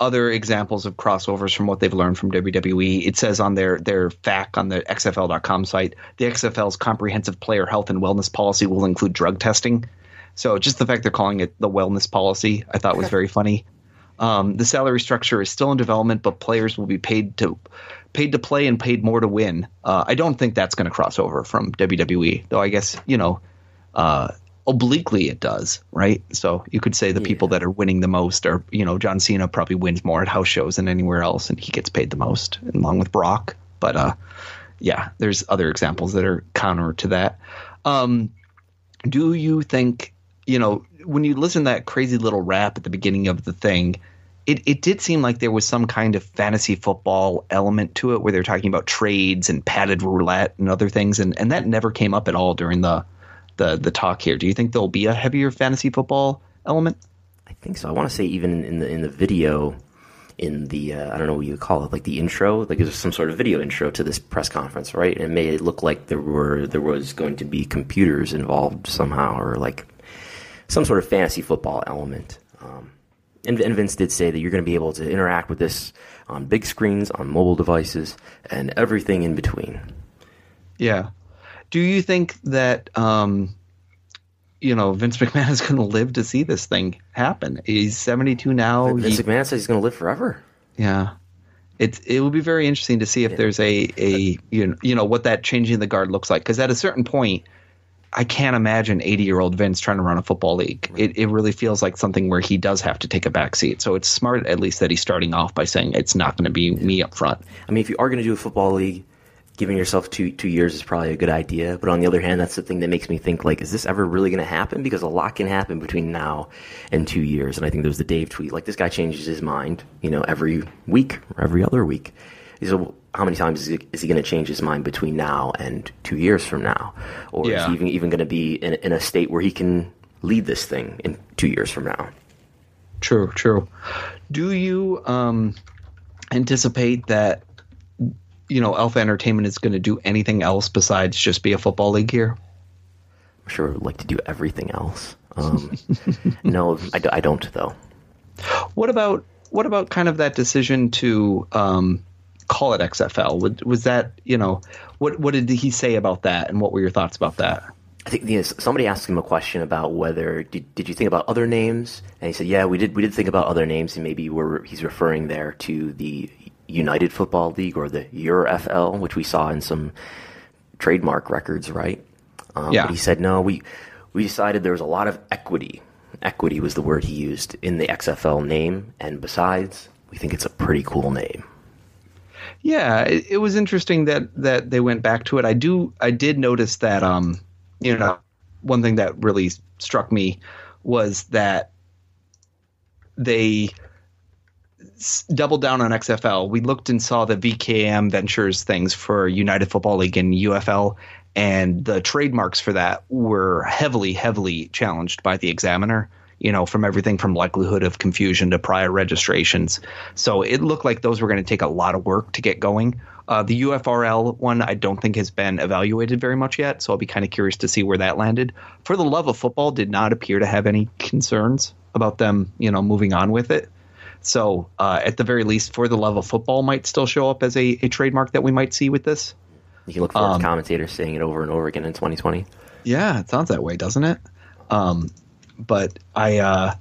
other examples of crossovers from what they've learned from WWE. It says on their their FAQ on the XFL.com site, the XFL's comprehensive player health and wellness policy will include drug testing. So just the fact they're calling it the wellness policy, I thought was very funny. Um, the salary structure is still in development, but players will be paid to paid to play and paid more to win. Uh, I don't think that's going to cross over from WWE, though. I guess you know. Uh, obliquely it does, right? So you could say the yeah. people that are winning the most are, you know, John Cena probably wins more at house shows than anywhere else, and he gets paid the most, along with Brock. But uh, yeah, there's other examples that are counter to that. Um, do you think, you know, when you listen to that crazy little rap at the beginning of the thing, it, it did seem like there was some kind of fantasy football element to it where they're talking about trades and padded roulette and other things, and, and that never came up at all during the the the talk here. Do you think there'll be a heavier fantasy football element? I think so. I want to say even in the in the video, in the uh, I don't know what you call it, like the intro, like there's some sort of video intro to this press conference, right? And it made it look like there were there was going to be computers involved somehow, or like some sort of fantasy football element. Um, and, and Vince did say that you're going to be able to interact with this on big screens, on mobile devices, and everything in between. Yeah. Do you think that um, you know Vince McMahon is going to live to see this thing happen? He's 72 now. Vince he, McMahon says he's going to live forever. Yeah. It's it will be very interesting to see if yeah. there's a a you know, you know what that changing the guard looks like because at a certain point I can't imagine 80 year old Vince trying to run a football league. It, it really feels like something where he does have to take a back seat. So it's smart, at least, that he's starting off by saying it's not going to be me up front. I mean, if you are going to do a football league, giving yourself two two years is probably a good idea. But on the other hand, that's the thing that makes me think like, is this ever really going to happen? Because a lot can happen between now and two years. And I think there was the Dave tweet like, this guy changes his mind, you know, every week or every other week. So how many times is he, he going to change his mind between now and two years from now, or yeah. is he even even going to be in, in a state where he can lead this thing in two years from now? True, true. Do you um, anticipate that you know, Alpha Entertainment is going to do anything else besides just be a football league here? I'm sure would like to do everything else. Um, no, I, I, don't though. What about what about kind of that decision to um, call it XFL? Was, was, that you know what what did he say about that, and what were your thoughts about that? I think you know, somebody asked him a question about whether did, did you think about other names, and he said, "Yeah, we did. We did think about other names, and maybe we're, he's referring there to the United Football League or the EuroFL, which we saw in some trademark records, right? Um, yeah. But he said no. We we decided there was a lot of equity. Equity was the word he used in the XFL name, and besides, we think it's a pretty cool name. Yeah, it, it was interesting that that they went back to it. I do. I did notice that. Um, you know, one thing that really struck me was that they doubled down on XFL. We looked and saw the VKM Ventures things for United Football League and UFL, and the trademarks for that were heavily, heavily challenged by the examiner you know, from everything from likelihood of confusion to prior registrations. So it looked like those were going to take a lot of work to get going. Uh, the UFRL one, I don't think has been evaluated very much yet, so I'll be kind of curious to see where that landed. For the love of football, did not appear to have any concerns about them, you know, moving on with it. So uh, at the very least, for the love of football, might still show up as a, a trademark that we might see with this. You can look forward um, to commentators saying it over and over again in 2020. Yeah, it sounds that way, doesn't it? Um, but I, uh,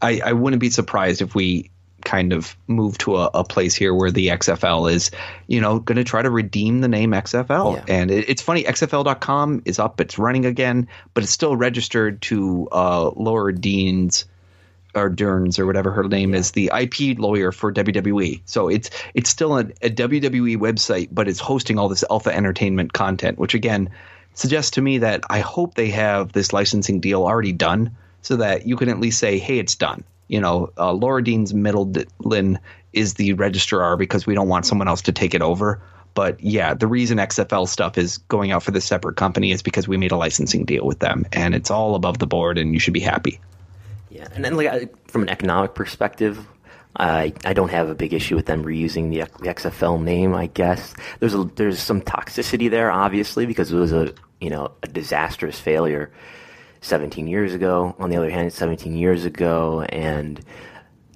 I, I wouldn't be surprised if we kind of move to a, a place here where the XFL is, you know, going to try to redeem the name XFL. Yeah. And it, it's funny, XFL.com is up, it's running again, but it's still registered to uh, Laura Dean's or Dearns or whatever her name is, the IP lawyer for WWE. So it's it's still a, a, WWE website, but it's hosting all this Alpha Entertainment content, which again suggests to me that I hope they have this licensing deal already done, so that you can at least say, "Hey, it's done." You know, uh, Laura Dienes-Middleton is the registrar because we don't want someone else to take it over. But yeah, the reason XFL stuff is going out for this separate company is because we made a licensing deal with them, and it's all above the board, and you should be happy. Yeah, and then like from an economic perspective, I I don't have a big issue with them reusing the, the XFL name. I guess there's a there's some toxicity there, obviously, because it was a you know a disastrous failure 17 years ago. On the other hand, 17 years ago, and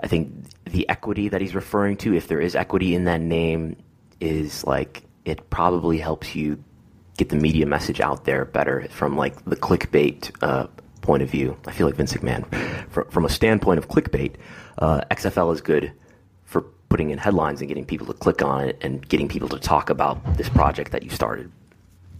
I think the equity that he's referring to, if there is equity in that name, is like it probably helps you get the media message out there better from like the clickbait uh, point of view, I feel like Vince McMahon. From, from a standpoint of clickbait, uh, XFL is good for putting in headlines and getting people to click on it and getting people to talk about this project that you started.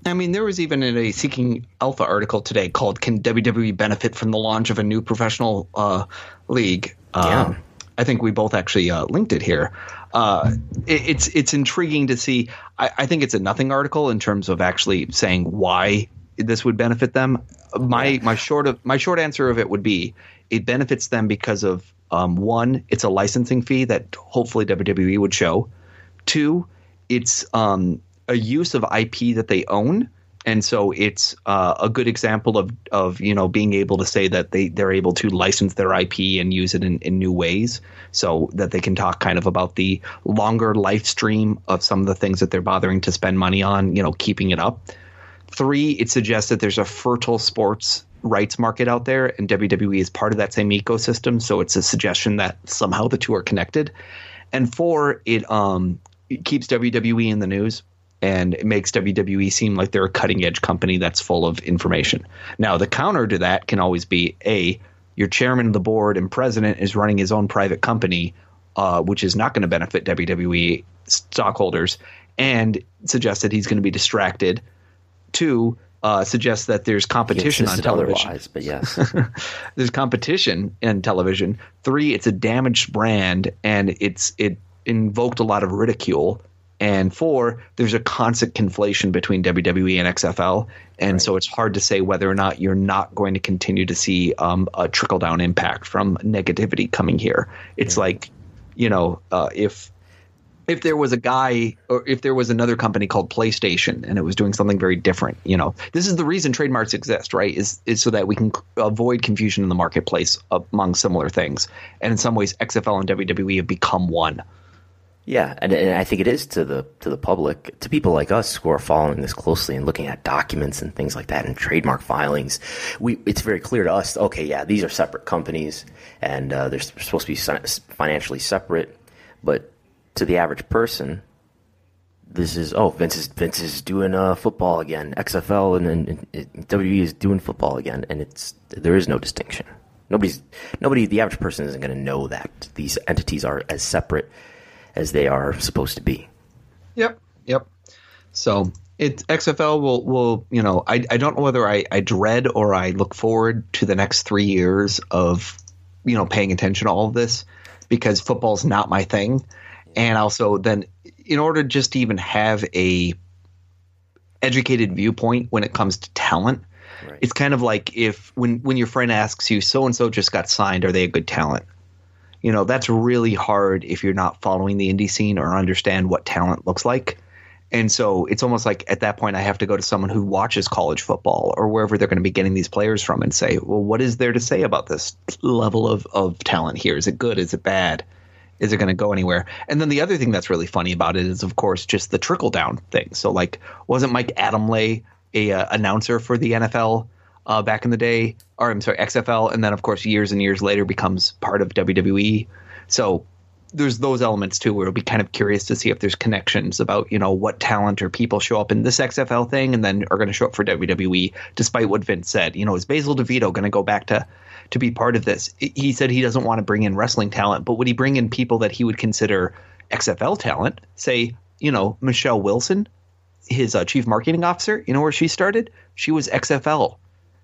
I mean, there was even a Seeking Alpha article today called "Can WWE benefit from the launch of a new professional uh, league?" Yeah. Um, I think we both actually uh, linked it here. Uh, it, it's it's intriguing to see. I, I, think it's a nothing article in terms of actually saying why this would benefit them my my short of my short answer of it would be it benefits them because of um, one, it's a licensing fee that hopefully WWE would show. Two, it's um, a use of IP that they own, and so it's uh, a good example of of you know being able to say that they they're able to license their IP and use it in, in new ways, so that they can talk kind of about the longer life stream of some of the things that they're bothering to spend money on, you know, keeping it up. Three, it suggests that there's a fertile sports rights market out there, and WWE is part of that same ecosystem. So it's a suggestion that somehow the two are connected. And four, it um it keeps WWE in the news and it makes WWE seem like they're a cutting edge company that's full of information. Now, the counter to that can always be a your chairman of the board and president is running his own private company, uh, which is not going to benefit WWE stockholders, and suggests that he's going to be distracted Two, uh, suggests that there's competition on television. but yes, there's competition in television. Three, it's a damaged brand and it's it invoked a lot of ridicule. And four, there's a constant conflation between WWE and XFL, and right. so it's hard to say whether or not you're not going to continue to see um, a trickle down impact from negativity coming here. It's yeah. like, you know, uh, if if there was a guy or if there was another company called PlayStation and it was doing something very different, you know, this is the reason trademarks exist, right? Is is so that we can avoid confusion in the marketplace among similar things. And in some ways, XFL and WWE have become one. Yeah, and, and, I think it is to the to the public, to people like us who are following this closely and looking at documents and things like that and trademark filings. We it's very clear to us. Okay, yeah, these are separate companies and uh, they're supposed to be financially separate, but to the average person, this is oh Vince is Vince is doing uh, football again, XFL and, and, and WWE is doing football again, and it's there is no distinction. Nobody's nobody. The average person isn't going to know that these entities are as separate as they are supposed to be. Yep, yep. So it XFL will will you know I I don't know whether I I dread or I look forward to the next three years of you know paying attention to all of this because football's not my thing and also then in order just to even have a educated viewpoint when it comes to talent right. it's kind of like if when when your friend asks you so and so just got signed are they a good talent you know that's really hard if you're not following the indie scene or understand what talent looks like And so it's almost like at that point I have to go to someone who watches college football or wherever they're going to be getting these players from and say, well, what is there to say about this level of, of talent here? Is it good? Is it bad? Is it going to go anywhere? And then the other thing that's really funny about it is, of course, just the trickle down thing. So, like, wasn't Mike Adamle a uh, announcer for the NFL uh, back in the day, or I'm sorry, XFL, and then of course years and years later becomes part of WWE. So there's those elements too where it'll be kind of curious to see if there's connections about you know what talent or people show up in this XFL thing and then are going to show up for WWE despite what Vince said you know is Basil DeVito going to go back to to be part of this. He said he doesn't want to bring in wrestling talent but would he bring in people that he would consider XFL talent? Say you know Michelle Wilson his uh, chief marketing officer. You know where she started? She was XFL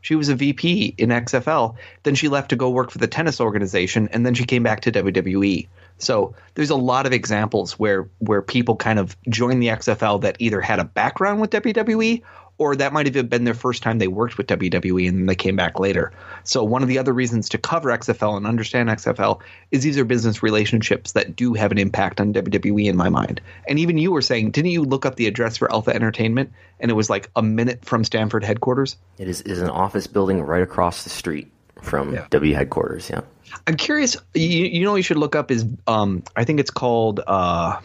she was a VP in XFL. Then she left to go work for the tennis organization, and then she came back to WWE. So there's a lot of examples where where people kind of joined the XFL that either had a background with WWE or that might have been their first time they worked with WWE and then they came back later. So one of the other reasons to cover XFL and understand XFL is these are business relationships that do have an impact on WWE in my mind. And even you were saying, didn't you look up the address for Alpha Entertainment and it was like a minute from Stamford headquarters? It is, is an office building right across the street from yeah. W headquarters. Yeah. I'm curious. You, you know, you should look up is um, I think it's called uh,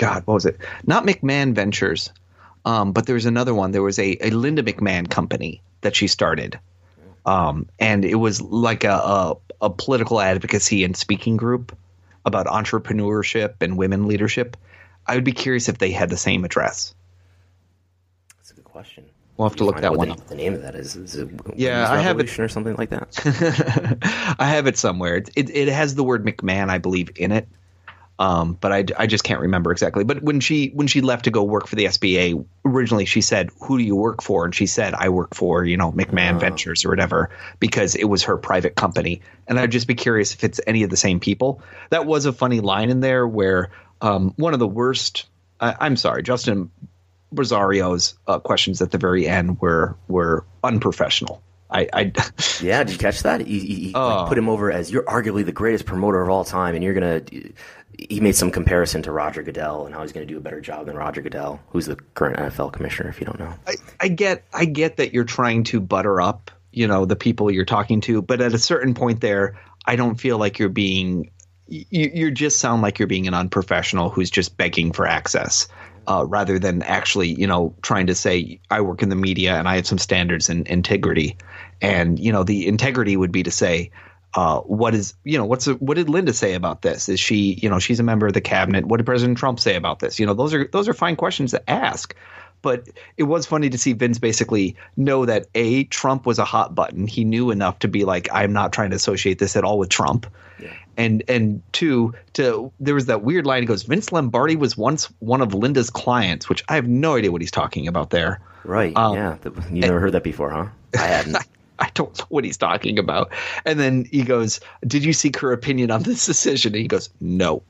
God, what was it? Not McMahon Ventures, um, but there was another one. There was a, a Linda McMahon company that she started, um, and it was like a, a, a political advocacy and speaking group about entrepreneurship and women leadership. I would be curious if they had the same address. That's a good question. We'll have to look that one the, up. The name of that is, is it yeah, I have it or something like that. I have it somewhere. It, it, it has the word McMahon, I believe, in it. Um, but I, I just can't remember exactly. But when she when she left to go work for the SBA, originally she said, "Who do you work for?" And she said, "I work for you know McMahon oh. Ventures or whatever," because it was her private company. And I'd just be curious if it's any of the same people. That was a funny line in there where um, one of the worst. I, I'm sorry, Justin Barrasso's uh, questions at the very end were were unprofessional. I, I yeah, did you catch that? He, he uh, like, put him over as you're arguably the greatest promoter of all time, and you're gonna. He made some comparison to Roger Goodell and how he's going to do a better job than Roger Goodell, who's the current NFL commissioner. If you don't know, I, I get, I get that you're trying to butter up, you know, the people you're talking to, but at a certain point there, I don't feel like you're being you, you just sound like you're being an unprofessional who's just begging for access uh, rather than actually, you know, trying to say I work in the media and I have some standards and integrity. And you know, the integrity would be to say, uh, what is you know what's what did Linda say about this? Is she you know she's a member of the cabinet? What did President Trump say about this? You know, those are those are fine questions to ask. But it was funny to see Vince basically know that a Trump was a hot button. He knew enough to be like, I'm not trying to associate this at all with Trump. Yeah. And and two, to there was that weird line. He goes, Vince Lombardi was once one of Linda's clients, which I have no idea what he's talking about there. Right. Um, yeah. You never and, heard that before, huh? I hadn't. I don't know what he's talking about. And then he goes, "Did you seek her opinion on this decision?" And he goes, "No."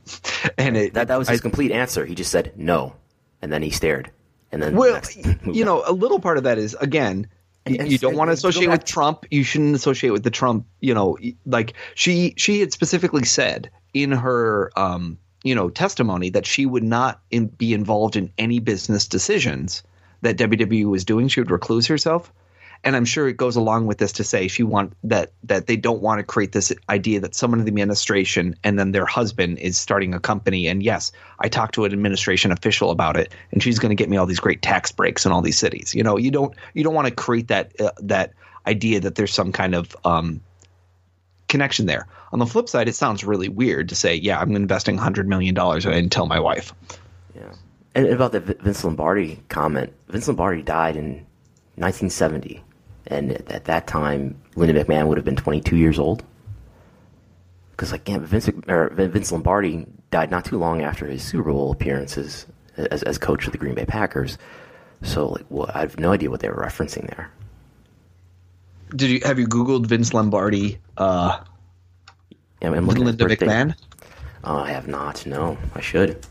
And it, that that was his I, complete answer. He just said no, and then he stared. And then well, you know, a little part of that is again, and, you don't want to associate with Trump. You shouldn't associate with the Trump. You know, like she she had specifically said in her um, you know testimony that she would not in, be involved in any business decisions that WWE was doing. She would recluse herself and I'm sure it goes along with this to say she want that that they don't want to create this idea that someone in the administration and then their husband is starting a company. And yes, I talked to an administration official about it, and she's going to get me all these great tax breaks in all these cities. You know, you don't you don't want to create that uh, that idea that there's some kind of um, connection there. On the flip side, it sounds really weird to say, "Yeah, I'm investing hundred million dollars," and tell my wife. Yeah, and about the Vince Lombardi comment, Vince Lombardi died in 1970 and at that time, Linda McMahon would have been 22 years old. Because like yeah, Vince, Vince Lombardi died not too long after his Super Bowl appearances as, as coach of the Green Bay Packers. So like, well, I have no idea what they were referencing there. Did you have you Googled Vince Lombardi? Uh, yeah, I'm Linda McMahon. Uh, I have not. No, I should.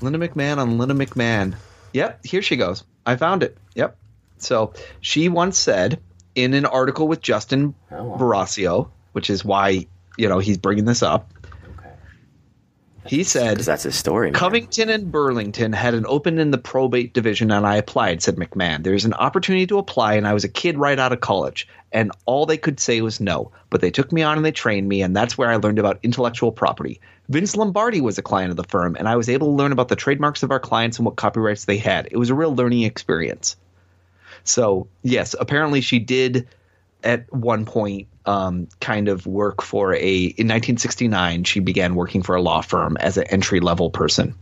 Linda McMahon on Linda McMahon. Yep, here she goes. I found it. Yep. So she once said in an article with Justin oh. Which is why you know he's bringing this up. Okay. He said, that's his story. Man. Covington and Burling had an open in the probate division, and I applied, said McMahon. There's an opportunity to apply, and I was a kid right out of college, and all they could say was no. But they took me on and they trained me, and that's where I learned about intellectual property. Vince Lombardi was a client of the firm, and I was able to learn about the trademarks of our clients and what copyrights they had. It was a real learning experience. So, yes, apparently she did at one point um, kind of work for a in 1969 she began working for a law firm as an entry level person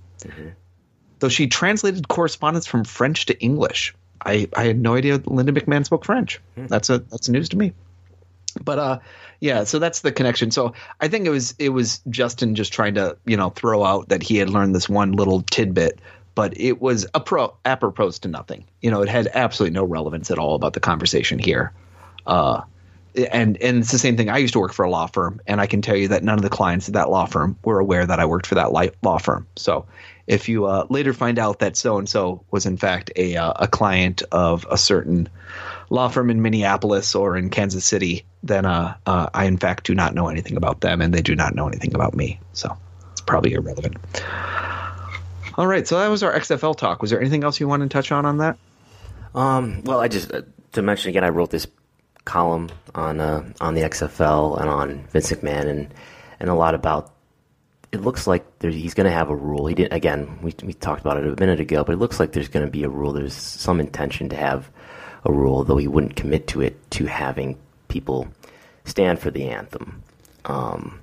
though she translated correspondence from french to english. I i had no idea linda mcmahon spoke french. That's a that's news to me. But uh yeah so that's the connection. So i think it was it was justin just trying to you know throw out that he had learned this one little tidbit but it was apropos to nothing you know it had absolutely no relevance at all about the conversation here uh and and it's the same thing. I used to work for a law firm, and I can tell you that none of the clients at that law firm were aware that I worked for that law firm. So, if you uh, later find out that so and so was in fact a uh, a client of a certain law firm in Minneapolis or in Kansas City, then uh, uh, I in fact do not know anything about them, and they do not know anything about me. So, it's probably irrelevant. All right, so that was our XFL talk. Was there anything else you wanted to touch on on that? Um, well, I just uh, to mention again, I wrote this column on uh, on the XFL and on Vince McMahon and and a lot about. It looks like he's going to have a rule. He did again. We we talked about it a minute ago, but it looks like there's going to be a rule. There's some intention to have a rule, though he wouldn't commit to it. To having people stand for the anthem. Um,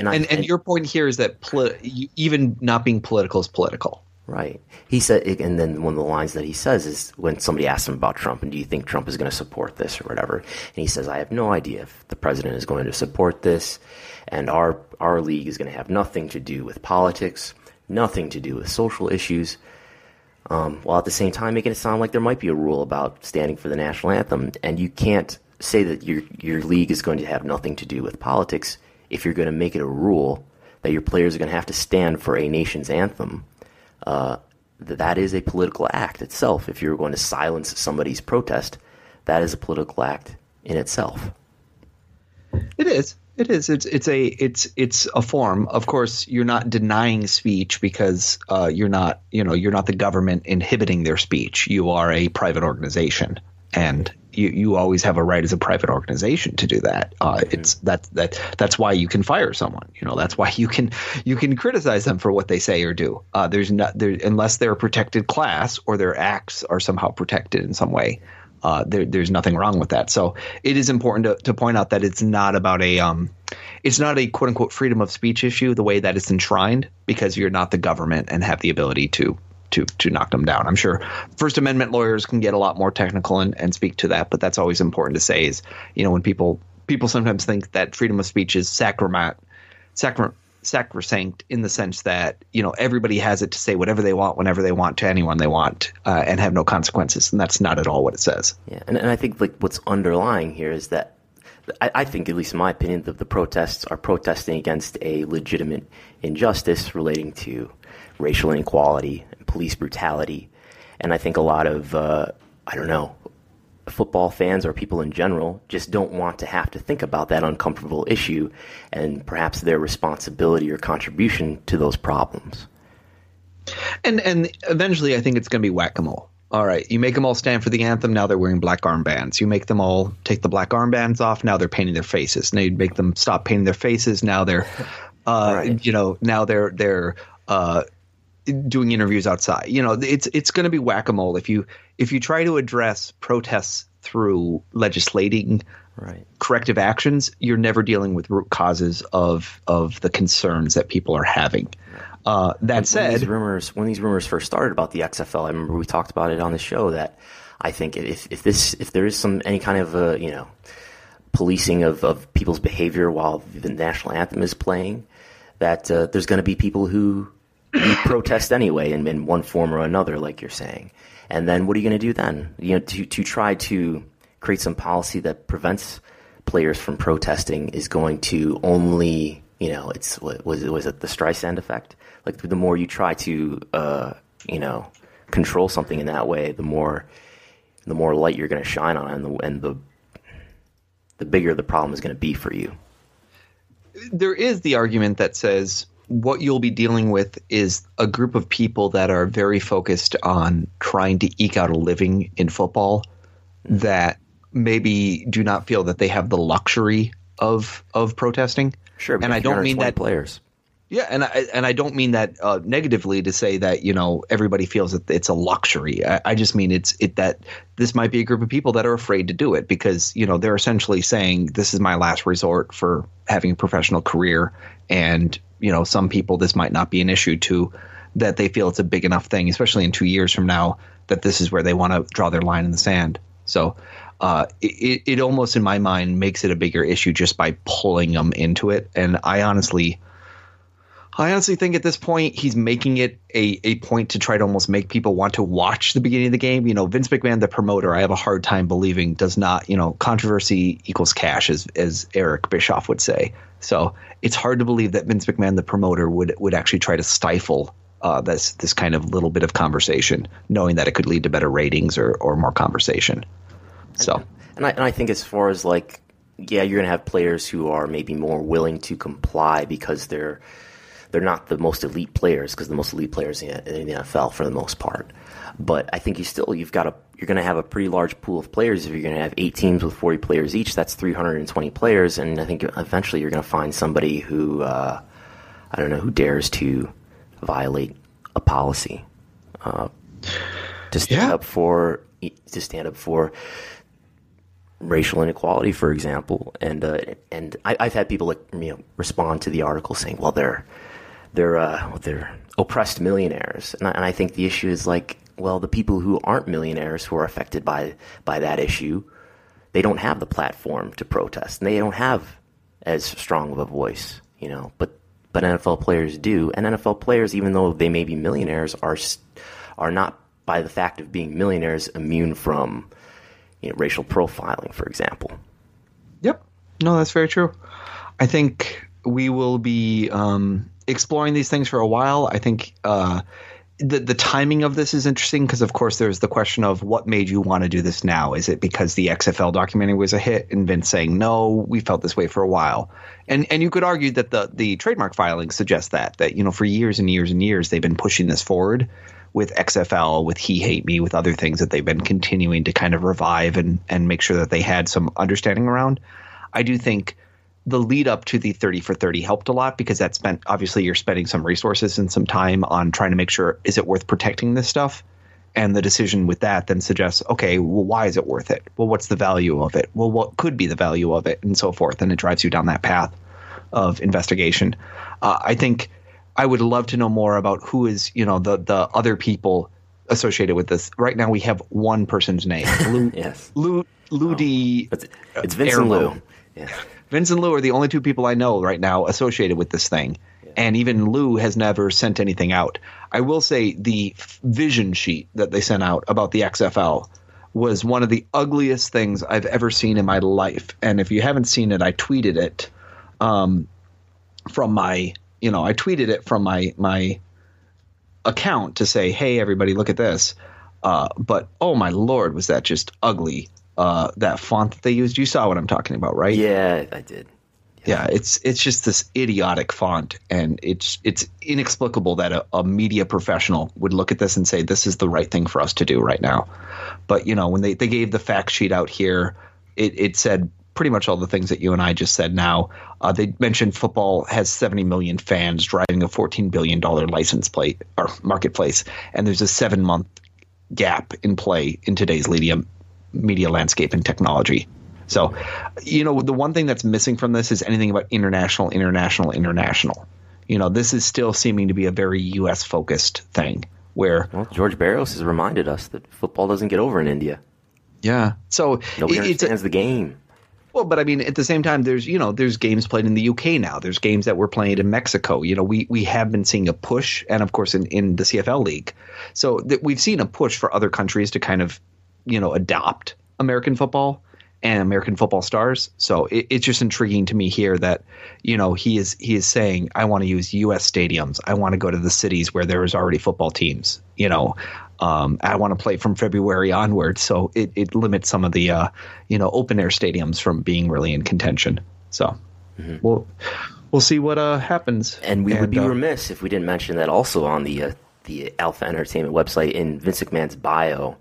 and I, And and your point here is that poli- even not being political is political. Right. He said, and then one of the lines that he says is when somebody asks him about Trump, and do you think Trump is going to support this or whatever? And he says, I have no idea if the president is going to support this, and our our league is going to have nothing to do with politics, nothing to do with social issues. Um, while at the same time making it sound like there might be a rule about standing for the national anthem, and you can't say that your your league is going to have nothing to do with politics if you're going to make it a rule that your players are going to have to stand for a nation's anthem uh, that is a political act itself. If you're going to silence somebody's protest, that is a political act in itself. It is. It is. It's it's a it's it's a form. Of course, you're not denying speech because uh, you're not you know you're not the government inhibiting their speech. You are a private organization, and you, you always have a right as a private organization to do that. Uh, It's that that that's why you can fire someone. You know that's why you can you can criticize them for what they say or do. Uh, there's not there unless they're a protected class or their acts are somehow protected in some way. Uh, there, there's nothing wrong with that. So it is important to, to point out that it's not about a um, it's not a quote unquote freedom of speech issue the way that it's enshrined because you're not the government and have the ability to to to knock them down. I'm sure First Amendment lawyers can get a lot more technical and, and speak to that, but that's always important to say is you know when people people sometimes think that freedom of speech is sacrament sacrament sacrosanct in the sense that you know everybody has it to say whatever they want whenever they want to anyone they want uh, and have no consequences. And that's not at all what it says. Yeah, and, and I think like what's underlying here is that I, I think, at least in my opinion, that the protests are protesting against a legitimate injustice relating to racial inequality police brutality, and I think a lot of uh, I don't know football fans or people in general just don't want to have to think about that uncomfortable issue and perhaps their responsibility or contribution to those problems. and and eventually i think it's going to be whack-a-mole all right you make them all stand for the anthem now they're wearing black armbands you make them all take the black armbands off now they're painting their faces now you make them stop painting their faces now they're uh, Right. you know now they're they're uh, doing interviews outside. You know, it's it's going to be whack a mole if you if you try to address protests through legislating Right. corrective actions, you're never dealing with root causes of of the concerns that people are having. Uh, that when said, these rumors when these rumors first started about the XFL, I remember we talked about it on the show that I think if if this if there is some any kind of uh, you know policing of, of people's behavior while the national anthem is playing, that uh, there's going to be people who, who protest anyway in, in one form or another, like you're saying. And then what are you going to do then? You know, to to try to create some policy that prevents players from protesting is going to only you know it's was it was it the Streisand effect? Like the more you try to uh, you know control something in that way, the more the more light you're going to shine on, it and the and the the bigger the problem is going to be for you. there is the argument that says what you'll be dealing with is a group of people that are very focused on trying to eke out a living in football that maybe do not feel that they have the luxury of of protesting. Sure, and I don't mean that players. Yeah, and I and I don't mean that uh, negatively to say that you know everybody feels that it's a luxury. I, I, just mean it's it that this might be a group of people that are afraid to do it because you know they're essentially saying this is my last resort for having a professional career, and you know some people this might not be an issue to that they feel it's a big enough thing, especially in two years from now, that this is where they want to draw their line in the sand. So uh, it, it almost in my mind makes it a bigger issue just by pulling them into it, and I honestly I honestly think at this point he's making it a, a point to try to almost make people want to watch the beginning of the game. You know, Vince McMahon, the promoter, I have a hard time believing does not, you know, controversy equals cash, as as Eric Bischoff would say. So it's hard to believe that Vince McMahon, the promoter, would would actually try to stifle uh, this this kind of little bit of conversation, knowing that it could lead to better ratings or or more conversation. So, and I, and I think as far as like, yeah, you're gonna have players who are maybe more willing to comply because they're they're not the most elite players because the most elite players in, in the NFL for the most part. But I think you still you've got a you're going to have a pretty large pool of players if you're going to have eight teams with 40 players each. That's 320 players, and I think eventually you're going to find somebody who uh, I don't know who dares to violate a policy uh, to stand yeah. up for to stand up for racial inequality, for example. And uh, and I, have had people like, you know respond to the article saying, well, they're they're uh, they're oppressed millionaires, and I, and I think the issue is like, well, the people who aren't millionaires who are affected by by that issue, they don't have the platform to protest, and they don't have as strong of a voice, you know. But but NFL players do, and NFL players, even though they may be millionaires, are are not by the fact of being millionaires immune from you know, racial profiling, for example. Yep, no, that's very true. I think we will be um, exploring these things for a while. I think uh, the the timing of this is interesting because, of course, there's the question of what made you want to do this now. Is it because the XFL documentary was a hit and Vince saying no, we felt this way for a while, and and you could argue that the the trademark filing suggests that that you know for years and years and years they've been pushing this forward with XFL, with He Hate Me, with other things that they've been continuing to kind of revive and and make sure that they had some understanding around. I do think the lead up to the 30 for 30 helped a lot because that spent obviously you're spending some resources and some time on trying to make sure is it worth protecting this stuff? And the decision with that then suggests okay well why is it worth it? Well what's the value of it? Well what could be the value of it? And so forth. And it drives you down that path of investigation. Uh, i think i would love to know more about who is you know the the other people associated with this. Right now we have one person's name. Lou yes. Lou lou oh. D, it's, it's Vincent Lou. Yeah. Vince and Lou are the only two people I know right now associated with this thing. Yeah. And even Lou has never sent anything out. I will say the vision sheet that they sent out about the XFL was one of the ugliest things I've ever seen in my life. And if you haven't seen it, I tweeted it um, from my, you know, I tweeted it from my my account to say, "Hey, everybody, look at this." Uh, but oh my lord, was that just ugly? Uh, that font that they used. You saw what I'm talking about, right? Yeah, I did. Yeah. yeah, it's it's just this idiotic font, and it's it's inexplicable that a, a, media professional would look at this and say this is the right thing for us to do right now. But you know, when they, they gave the fact sheet out here, it, it said pretty much all the things that you and I just said. Now uh, they mentioned football has 70 million fans, driving a 14 billion dollar license plate or marketplace, and there's a seven month gap in play in today's media media landscape and technology. So, you know, the one thing that's missing from this is anything about international, international, international. You know, this is still seeming to be a very U.S. focused thing where. Well, George Barrios has reminded us that football doesn't get over in India. Yeah. So nobody it, understands a, the game. Well, but I mean, at the same time, there's you know, there's games played in the UK now. There's games that we're playing in Mexico. You know, we we have been seeing a push, and of course, in in the CFL league, so that we've seen a push for other countries to kind of, you know, adopt American football and American football stars. So it, it's just intriguing to me here that you know he is he is saying I want to use U.S. stadiums. I want to go to the cities where there is already football teams. You know, um, I want to play from February onward. So it, it limits some of the uh, you know open air stadiums from being really in contention. So mm-hmm. we'll we'll see what uh, happens. And we would be uh, remiss if we didn't mention that also on the uh, the Alpha Entertainment website in Vince McMahon's bio,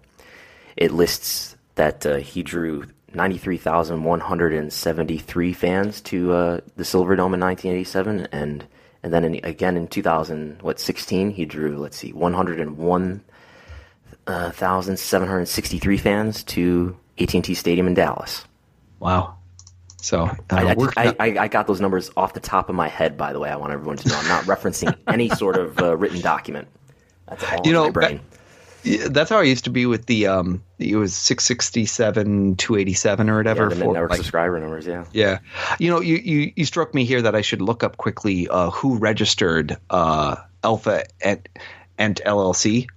it lists that uh, he drew 93,173 fans to uh, the Silverdome in 1987, and and then in, again in 2000, what 16, he drew let's see, 101,763 fans to AT&T Stadium in Dallas. Wow. So uh, I, I, I, I got those numbers off the top of my head. By the way, I want everyone to know I'm not referencing any sort of uh, written document. That's all You in know, my brain. Yeah, that's how I used to be with the um it was 667 287 or whatever yeah, the for, network like- subscriber numbers. Yeah. yeah you know you, you you struck me here that I should look up quickly uh who registered uh Alpha and and LLC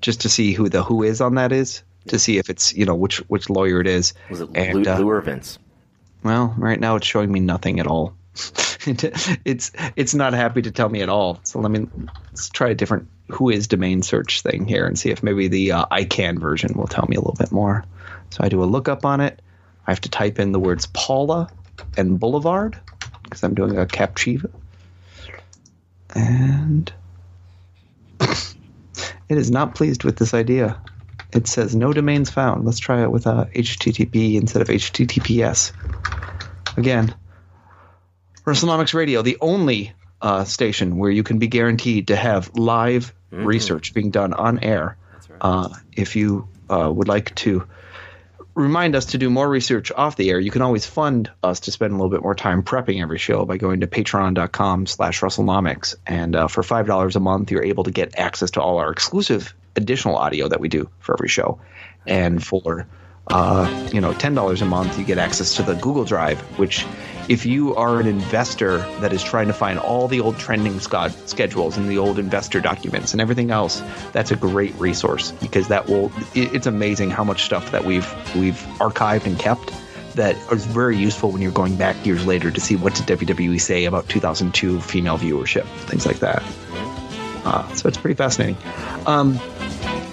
just to see who the who is on that is to see if it's you know which which lawyer it is Was it and Lou, uh, Lou or Vince? well right now it's showing me nothing at all it's it's not happy to tell me at all. So let me let's try a different who is domain search thing here and see if maybe the uh, ICANN version will tell me a little bit more. So I do a lookup on it. I have to type in the words Paula and Boulevard because I'm doing a captcha and it is not pleased with this idea. It says no domains found. Let's try it with uh, HTTP instead of HTTPS again WrestleNomics Radio, the only uh, station where you can be guaranteed to have live research being done on air. Uh, if you uh, would like to remind us to do more research off the air, you can always fund us to spend a little bit more time prepping every show by going to patreon.com slash WrestleNomics. And uh, for $5 a month, you're able to get access to all our exclusive additional audio that we do for every show. And for uh, you know, ten dollars a month, you get access to the Google Drive. Which, if you are an investor that is trying to find all the old trending schedules and the old investor documents and everything else, that's a great resource because that will. It, it's amazing how much stuff that we've we've archived and kept that is very useful when you're going back years later to see what did WWE say about 2002 female viewership, things like that. Uh, so it's pretty fascinating. Um,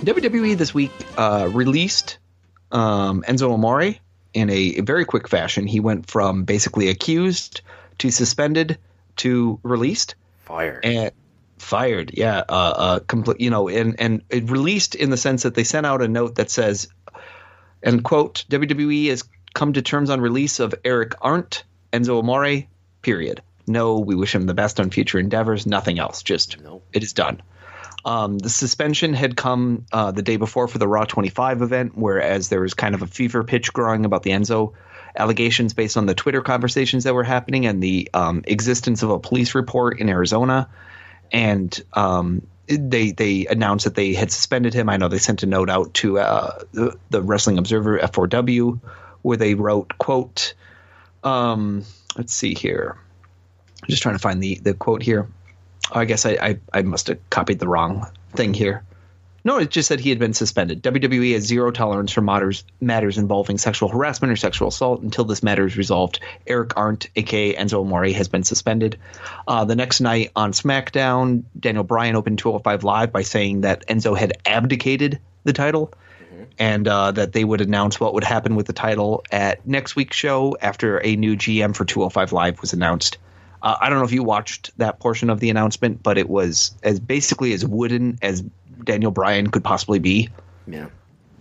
WWE this week uh, released um, Enzo Amore in a very quick fashion. He went from basically accused to suspended to released Fired. and fired. Yeah, uh, uh, complete. You know, and and it released in the sense that they sent out a note that says, and quote, WWE has come to terms on release of Eric Arndt, Enzo Amore. Period. No, we wish him the best on future endeavors. Nothing else. Just Nope. it is done. Um, the suspension had come uh, the day before for the Raw 25 event, whereas there was kind of a fever pitch growing about the Enzo allegations based on the Twitter conversations that were happening and the um, existence of a police report in Arizona. And um, they they announced that they had suspended him. I know they sent a note out to uh, the, the Wrestling Observer F4W where they wrote, "quote." Um, let's see here. I'm just trying to find the the quote here. Oh, I guess I, I, I must have copied the wrong thing here. No, it just said he had been suspended. WWE has zero tolerance for matters matters involving sexual harassment or sexual assault until this matter is resolved. Eric Arndt, aka Enzo Amore, has been suspended. Uh, the next night on SmackDown, Daniel Bryan opened 205 Live by saying that Enzo had abdicated the title and uh, that they would announce what would happen with the title at next week's show after a new GM for 205 Live was announced. Uh, I don't know if you watched that portion of the announcement, but it was as basically as wooden as Daniel Bryan could possibly be. yeah.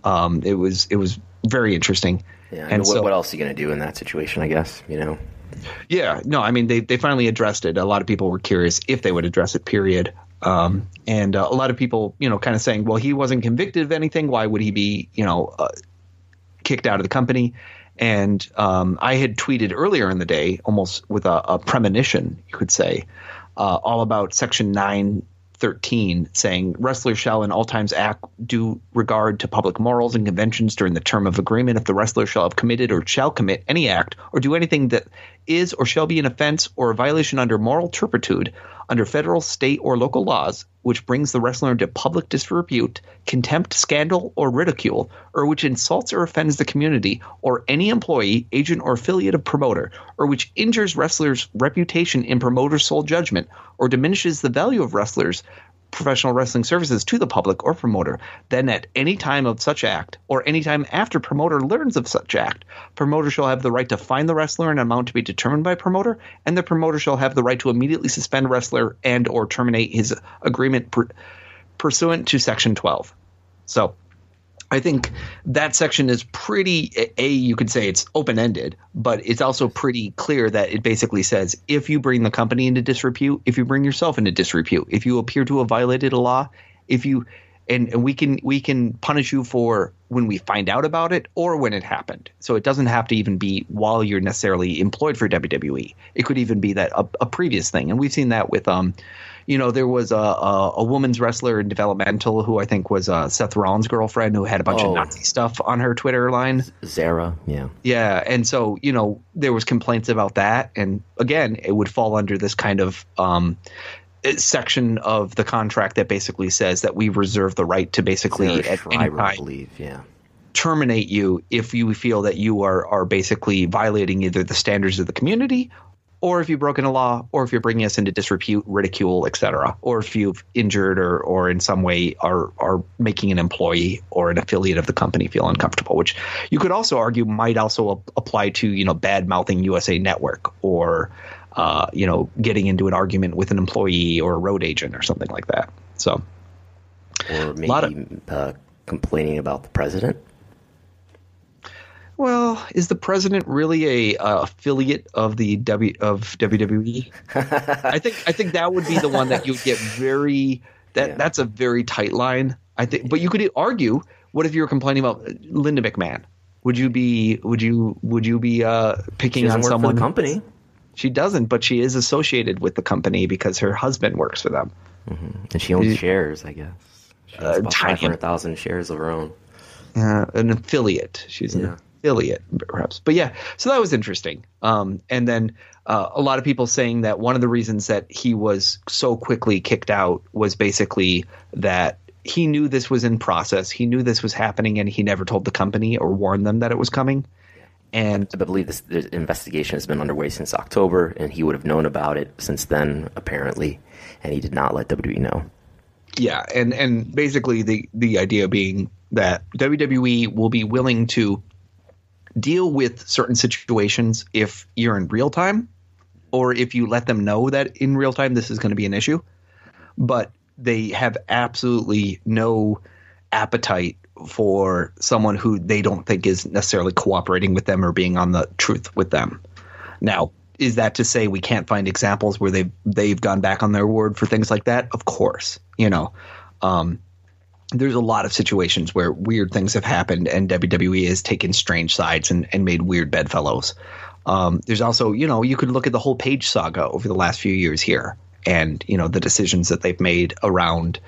Um, it was it was very interesting. Yeah. and And what, so what else are you going to do in that situation, I guess? You know? yeah, no, I mean they they finally addressed it. A lot of people were curious if they would address it. Period. Um, and uh, a lot of people, you know, kind of saying, well, he wasn't convicted of anything. Why would he be, you know, uh, kicked out of the company? And um, I had tweeted earlier in the day, almost with a, a premonition, you could say, uh, all about Section 913, saying wrestlers shall in all times act due regard to public morals and conventions during the term of agreement. If the wrestler shall have committed or shall commit any act or do anything that is or shall be an offense or a violation under moral turpitude under federal, state, or local laws, which brings the wrestler into public disrepute, contempt, scandal, or ridicule, or which insults or offends the community, or any employee, agent, or affiliate of promoter, or which injures wrestlers' reputation in promoter's sole judgment, or diminishes the value of wrestlers' professional wrestling services to the public or promoter, then at any time of such act or any time after promoter learns of such act, promoter shall have the right to fine the wrestler an amount to be determined by promoter, and the promoter shall have the right to immediately suspend wrestler and or terminate his agreement pursuant to section 12. So I think that section is pretty a you could say it's open ended, but it's also pretty clear that it basically says if you bring the company into disrepute, if you bring yourself into disrepute, if you appear to have violated a law, if you and, and we can we can punish you for when we find out about it or when it happened. So it doesn't have to even be while you're necessarily employed for WWE. It could even be that a, a previous thing, and we've seen that with um you know, there was a, a, a woman's wrestler in developmental who I think was uh, Seth Rollins' girlfriend who had a bunch Oh. of Nazi stuff on her Twitter line. Zahra, yeah. Yeah, and so you know there was complaints about that, and again, it would fall under this kind of um, section of the contract that basically says that we reserve the right to basically at any time believe, yeah. terminate you if you feel that you are are basically violating either the standards of the community or if you've broken a law or if you're bringing us into disrepute ridicule etc or if you've injured or or in some way are are making an employee or an affiliate of the company feel uncomfortable which you could also argue might also ap- apply to you know bad mouthing USA network or uh, you know getting into an argument with an employee or a road agent or something like that so Or lot of- maybe uh, complaining about the president. Well, is the president really a uh, affiliate of the W of WWE? I think I think that would be the one that you would get very that Yeah. that's a very tight line. I think, but you could argue, what if you were complaining about Linda McMahon? Would you be would you would you be uh, picking on someone? company. She doesn't, but she is associated with the company because her husband works for them. And she owns shares, I guess. She has Uh, about tiny. 500,000 shares of her own. uh, an affiliate. She's an Yeah. Affiliate, perhaps. But yeah, so that was interesting. Um, and then uh, a lot of people saying that one of the reasons that he was so quickly kicked out was basically that he knew this was in process. He knew this was happening, and he never told the company or warned them that it was coming. And I believe this the investigation has been underway since October, and he would have known about it since then, apparently, and he did not let WWE know. Yeah, and and basically the the idea being that WWE will be willing to deal with certain situations if you're in real time or if you let them know that in real time this is going to be an issue, but they have absolutely no appetite for someone who they don't think is necessarily cooperating with them or being on the truth with them. Now, is that to say we can't find examples where they've they've gone back on their word for things like that? Of course, you know. Um, there's a lot of situations where weird things have happened and WWE has taken strange sides and, and made weird bedfellows. Um, there's also, you know, you could look at the whole Page saga over the last few years here and, you know, the decisions that they've made around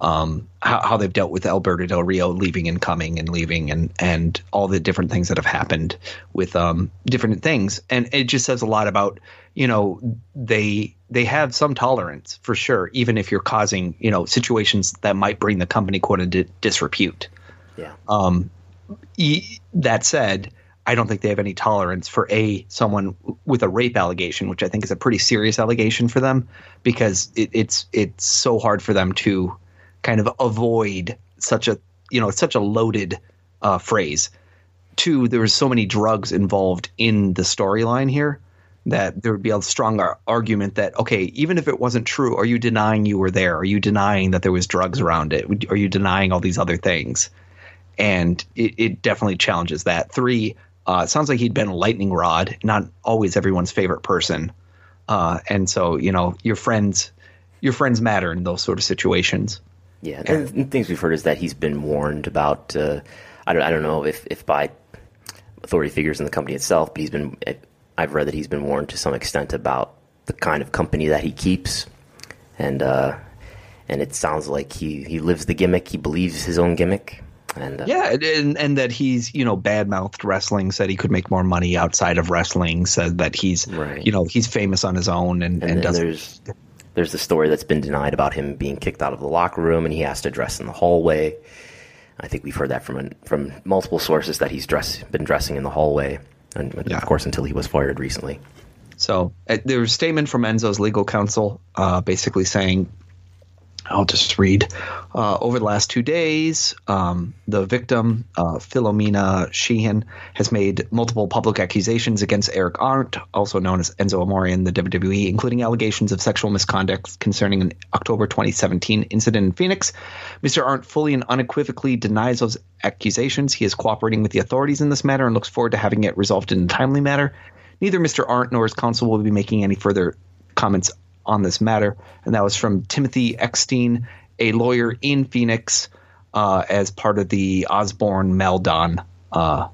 um, how, how they've dealt with Alberto Del Rio leaving and coming and leaving and, and all the different things that have happened with um, different things. And it just says a lot about, you know, they they have some tolerance for sure, even if you're causing, you know, situations that might bring the company quote into disrepute. Yeah. E- that said, I don't think they have any tolerance for a someone with a rape allegation, which I think is a pretty serious allegation for them, because it, it's it's so hard for them to kind of avoid such a you know such a loaded uh, phrase. Two, there was so many drugs involved in the storyline here that there would be a strong ar- argument that okay, even if it wasn't true, are you denying you were there? Are you denying that there was drugs around it? Are you denying all these other things? and it, it definitely challenges that. Three, uh, it sounds like he'd been a lightning rod, not always everyone's favorite person, uh, and so you know your friends, your friends matter in those sort of situations. Yeah, and and things we've heard is that he's been warned about. Uh, I don't, I don't know if, if by authority figures in the company itself, but he's been. I've read that he's been warned to some extent about the kind of company that he keeps, and uh, and it sounds like he he lives the gimmick. He believes his own gimmick, and uh, Yeah, and and that he's you know bad mouthed wrestling, said he could make more money outside of wrestling, said that he's Right. you know he's famous on his own and, and, And there's there's the story that's been denied about him being kicked out of the locker room and he has to dress in the hallway. I think we've heard that from from multiple sources that he's dress been dressing in the hallway, and Yeah. of course until he was fired recently. So uh, there was a statement from Enzo's legal counsel, uh, basically saying I'll just read. Uh, over the last two days, um, the victim, uh, Philomena Sheehan, has made multiple public accusations against Eric Arndt, also known as Enzo Amore in the WWE, including allegations of sexual misconduct concerning an October 2017 incident in Phoenix. Mr. Arndt fully and unequivocally denies those accusations. He is cooperating with the authorities in this matter and looks forward to having it resolved in a timely manner. Neither Mr. Arndt nor his counsel will be making any further comments on this matter, and that was from Timothy Eckstein, a lawyer in Phoenix, uh, as part of the Osborn Maledon uh,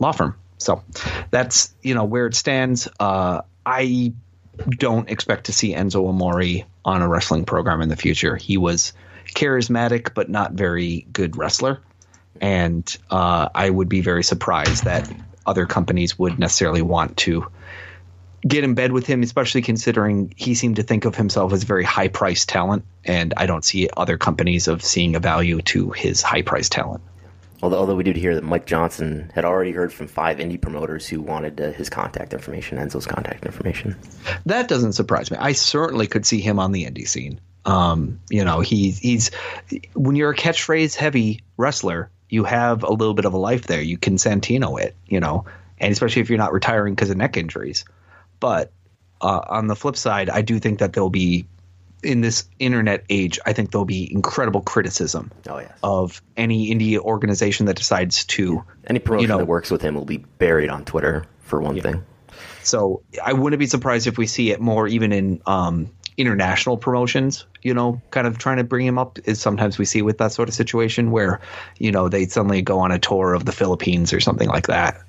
law firm. So that's you know where it stands. Uh, I don't expect to see Enzo Amore on a wrestling program in the future. He was charismatic but not very good wrestler, and uh, I would be very surprised that other companies would necessarily want to get in bed with him, especially considering he seemed to think of himself as very high priced talent, and I don't see other companies of seeing a value to his high priced talent. Although, although we did hear that Mike Johnson had already heard from five indie promoters who wanted uh, his contact information, Enzo's contact information. That doesn't surprise me. I certainly could see him on the indie scene. Um, you know, he's he's when you're a catchphrase heavy wrestler, you have a little bit of a life there. You can Santino it, you know, and especially if you're not retiring because of neck injuries. But uh, on the flip side, I do think that there'll be in this internet age, I think there'll be incredible criticism Oh, yes. of any indie organization that decides to. Any promotion you know- that works with him will be buried on Twitter, for one thing. So I wouldn't be surprised if we see it more even in um, international promotions. You know, kind of trying to bring him up is sometimes we see with that sort of situation where you know they suddenly go on a tour of the Philippines or something like that.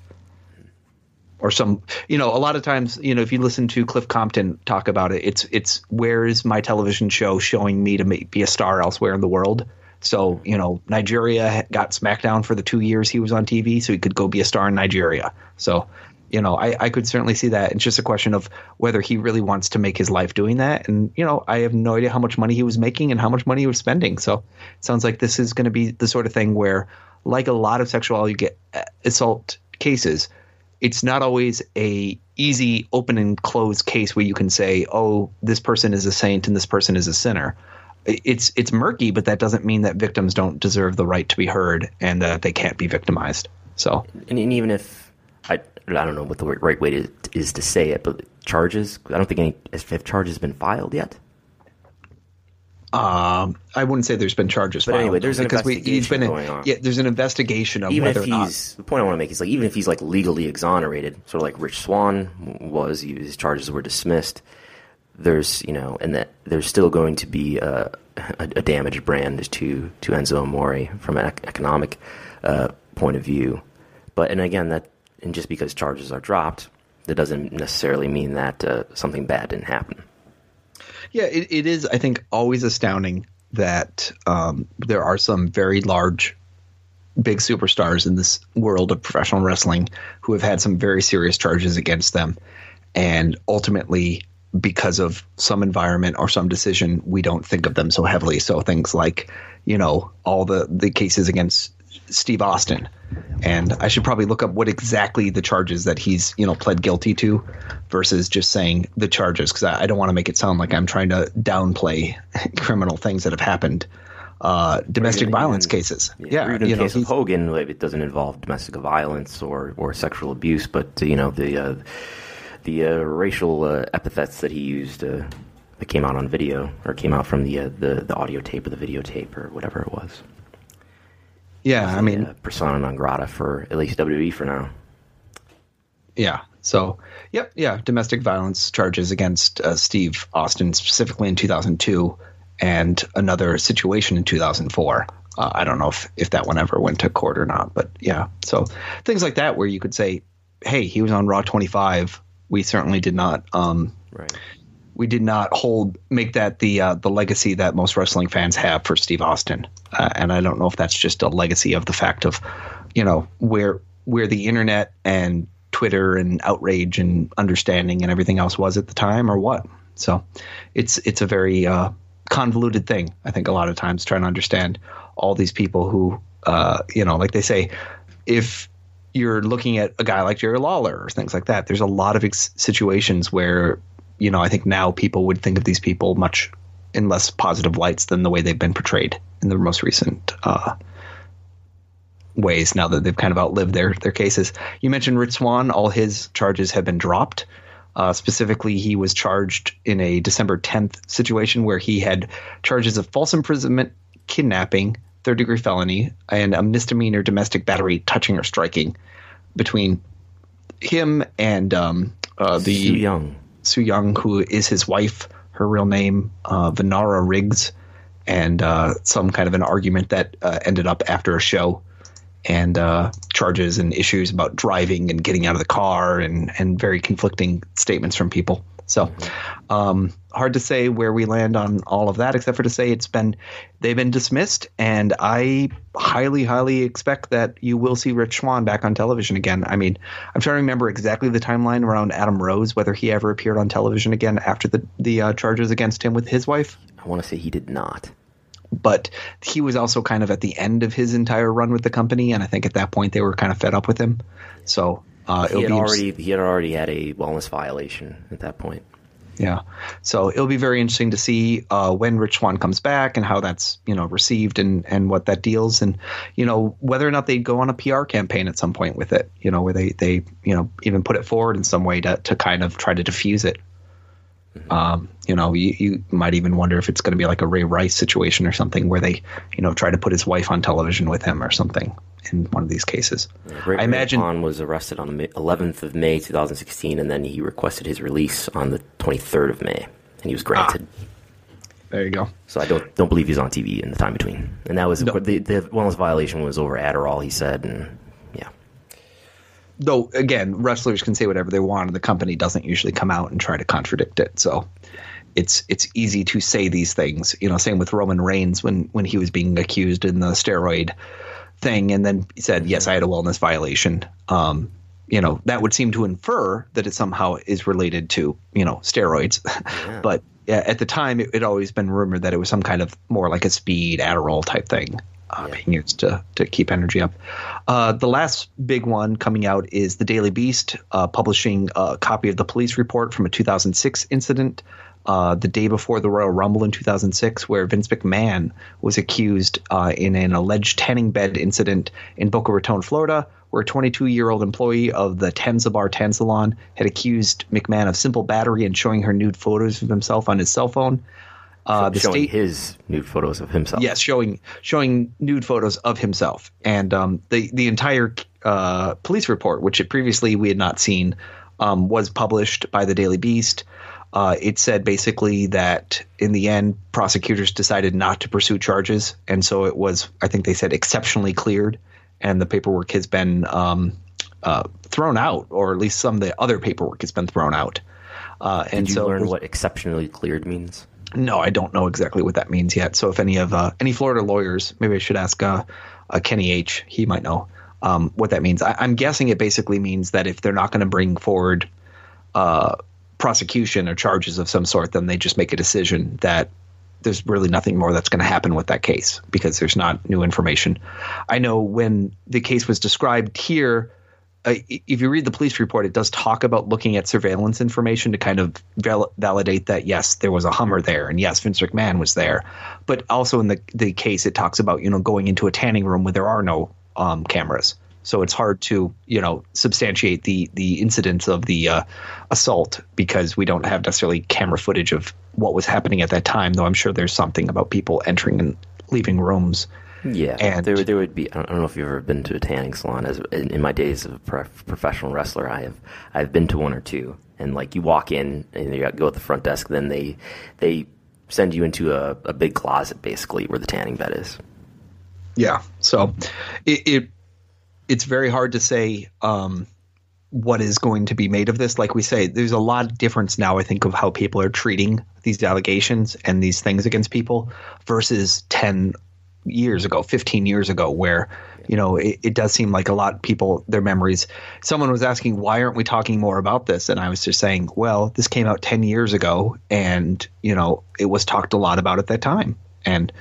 Or some, you know, a lot of times, you know, if you listen to Cliff Compton talk about it, it's it's where is my television show showing me to be a star elsewhere in the world? So, you know, Nigeria got SmackDown for the two years he was on TV, so he could go be a star in Nigeria. So, you know, I, I could certainly see that. It's just a question of whether he really wants to make his life doing that. And, you know, I have no idea how much money he was making and how much money he was spending. So it sounds like this is going to be the sort of thing where, like a lot of sexuality get, uh, assault cases, it's not always a easy open and closed case where you can say, oh, this person is a saint and this person is a sinner. It's it's murky, but that doesn't mean that victims don't deserve the right to be heard and that they can't be victimized. So And, and even if I, I don't know what the right way to, is to say it, but charges, I don't think any if charges been filed yet. Um, I wouldn't say there's been charges. But filed, anyway, there's an because we, he's been investigation going on. Yeah, there's an investigation of even whether if or not. he's the point I want to make is like even if he's like legally exonerated, sort of like Rich Swann was, his charges were dismissed. There's you know, and that there's still going to be a, a, a damaged brand to to Enzo Amore from an economic uh, point of view. But and again, that and just because charges are dropped, that doesn't necessarily mean that uh, something bad didn't happen. Yeah, it, it is. I think always astounding that um, there are some very large, big superstars in this world of professional wrestling who have had some very serious charges against them, and ultimately, because of some environment or some decision, we don't think of them so heavily. So things like, you know, all the the cases against Steve Austin. And I should probably look up what exactly the charges that he's, you know, pled guilty to versus just saying the charges because I, I don't want to make it sound like I'm trying to downplay criminal things that have happened. Uh, domestic even- violence cases. Yeah, Yeah, even you in know, the case of Hogan, it doesn't involve domestic violence or, or sexual abuse, but you know the uh, the uh, racial uh, epithets that he used uh, that came out on video or came out from the uh, the the audio tape or the videotape or whatever it was. Yeah, I mean, uh, persona non grata for at least WWE for now. Yeah. So, yep, yeah, domestic violence charges against uh, Steve Austin specifically in 2002, and another situation in 2004. Uh, I don't know if if that one ever went to court or not, but yeah. So things like that where you could say, "Hey, he was on Raw 25." We certainly did not. Um, Right. We did not hold make that the uh, the legacy that most wrestling fans have for Steve Austin, uh, and I don't know if that's just a legacy of the fact of, you know, where where the internet and Twitter and outrage and understanding and everything else was at the time, or what. So, it's it's a very uh, convoluted thing. I think a lot of times trying to understand all these people who, uh, you know, like they say, if you're looking at a guy like Jerry Lawler or things like that, there's a lot of ex- situations where, you know, I think now people would think of these people much in less positive lights than the way they've been portrayed in the most recent uh, ways. Now that they've kind of outlived their their cases, you mentioned Rich Swann. All his charges have been dropped. Uh, specifically, he was charged in a December 10th situation where he had charges of false imprisonment, kidnapping, third degree felony, and a misdemeanor domestic battery, touching or striking between him and um, uh, the Su Yung. Su Yung, who is his wife, her real name, uh, Vannarah Riggs, and uh, some kind of an argument that uh, ended up after a show and uh, charges and issues about driving and getting out of the car and, and very conflicting statements from people. So um, hard to say where we land on all of that, except for to say it's been they've been dismissed, and I highly, highly expect that you will see Rich Swann back on television again. I mean, I'm trying to remember exactly the timeline around Adam Rose, whether he ever appeared on television again after the the uh, charges against him with his wife I want to say he did not. but he was also kind of at the end of his entire run with the company, and I think at that point they were kind of fed up with him. So uh, He it'll had be already he had already had a wellness violation at that point. yeah. So it'll be very interesting to see uh, when Rich Swann comes back and how that's you know received and and what that deals and you know whether or not they go on a PR campaign at some point with it. You know where they they you know even put it forward in some way to to kind of try to diffuse it. Um, you know, you, you might even wonder if it's going to be like a Ray Rice situation or something where they, you know, try to put his wife on television with him or something in one of these cases. Ray, I imagine. Ray Kwan was arrested on the 11th of May 2016, and then he requested his release on the 23rd of May, and he was granted. Ah, there you go. So I don't don't believe he's on TV in the time between. And that was No. the the wellness violation was over Adderall. He said, and yeah, Though again, wrestlers can say whatever they want, and the company doesn't usually come out and try to contradict it. So it's it's easy to say these things. You know, same with Roman Reigns when when he was being accused in the steroid thing, and then said, "Yes, I had a wellness violation." Um, you know, that would seem to infer that it somehow is related to you know steroids, but yeah, at the time it had always been rumored that it was some kind of more like a speed Adderall type thing uh, being used to to keep energy up. Uh, the last big one coming out is the Daily Beast uh, publishing a copy of the police report from a 2006 incident. Uh, the day before the Royal Rumble in 2006, where Vince McMahon was accused uh, in an alleged tanning bed incident in Boca Raton, Florida, where a 22 year old employee of the Tanza Bar Tan Salon had accused McMahon of simple battery and showing her nude photos of himself on his cell phone. Uh, the showing state, his nude photos of himself. yes, showing showing nude photos of himself, and um, the the entire uh, police report, which it previously we had not seen, um, was published by the Daily Beast. Uh, it said basically that in the end, prosecutors decided not to pursue charges, and so it was, I think they said, exceptionally cleared, and the paperwork has been um, uh, thrown out, or at least some of the other paperwork has been thrown out. Uh, and Did you so learn what exceptionally cleared means? No, I don't know exactly what that means yet. So if any of uh, any Florida lawyers, maybe I should ask uh, uh, Kenny H. He might know um, what that means. I, I'm guessing it basically means that if they're not going to bring forward uh, prosecution or charges of some sort, then they just make a decision that there's really nothing more that's going to happen with that case because there's not new information. I know when the case was described here, if you read the police report, it does talk about looking at surveillance information to kind of val- validate that yes, there was a Hummer there, and yes, Vince McMahon was there. But also in the the case, it talks about you know going into a tanning room where there are no um, cameras, so it's hard to you know substantiate the the incidents of the uh, assault because we don't have necessarily camera footage of what was happening at that time. Though I'm sure there's something about people entering and leaving rooms. Yeah, And- there there would be. I don't, know if you've ever been to a tanning salon. As in, in my days of a prof- professional wrestler, I have I've been to one or two. And like you walk in and you go at the front desk, then they they send you into a, a big closet basically where the tanning bed is. Yeah. So it, it it's very hard to say um, what is going to be made of this. Like we say, there's a lot of difference now. I think of how people are treating these allegations and these things against people versus ten years ago, fifteen years ago, where you know it, it does seem like a lot of people their memories. Someone was asking why aren't we talking more about this, and I was just saying, well, this came out ten years ago, and you know it was talked a lot about at that time, and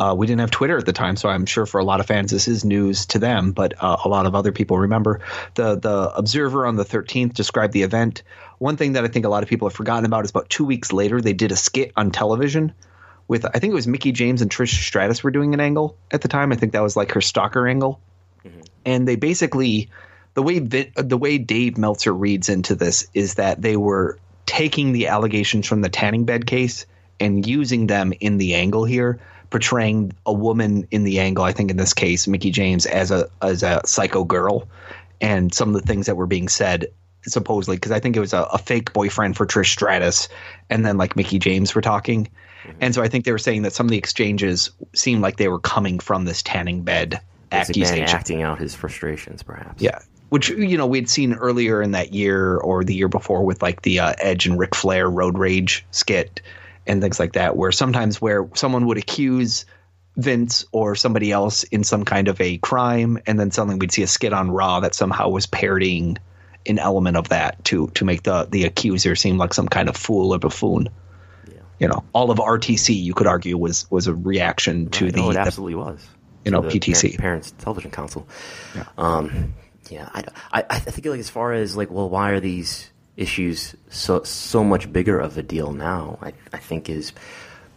uh, we didn't have Twitter at the time, so I'm sure for a lot of fans this is news to them. But uh, a lot of other people remember the the Observer on the 13th described the event. One thing that I think a lot of people have forgotten about is about two weeks later they did a skit on television with I think it was Mickie James and Trish Stratus were doing an angle at the time. I think that was like her stalker angle, mm-hmm. and they basically the way the way Dave Meltzer reads into this is that they were taking the allegations from the tanning bed case and using them in the angle here, portraying a woman in the angle. I think in this case, Mickie James as a as a psycho girl, and some of the things that were being said supposedly because I think it was a, a, fake boyfriend for Trish Stratus, and then like Mickie James were talking, mm-hmm. and so I think they were saying that some of the exchanges seemed like they were coming from this tanning bed accusation, acting out his frustrations, perhaps. Yeah, which you know we'd seen earlier in that year or the year before with like the uh, Edge and Ric Flair road rage skit and things like that, where sometimes where someone would accuse Vince or somebody else in some kind of a crime, and then suddenly we'd see a skit on Raw that somehow was parodying an element of that to to make the the accuser seem like some kind of fool or buffoon. You know, all of RTC you could argue was was a reaction right. to the. Oh, it absolutely the, was. You know, PTC Parents Television Council. Yeah. Um, yeah, I, I, I think like as far as like, well, why are these issues so so much bigger of a deal now? I I think is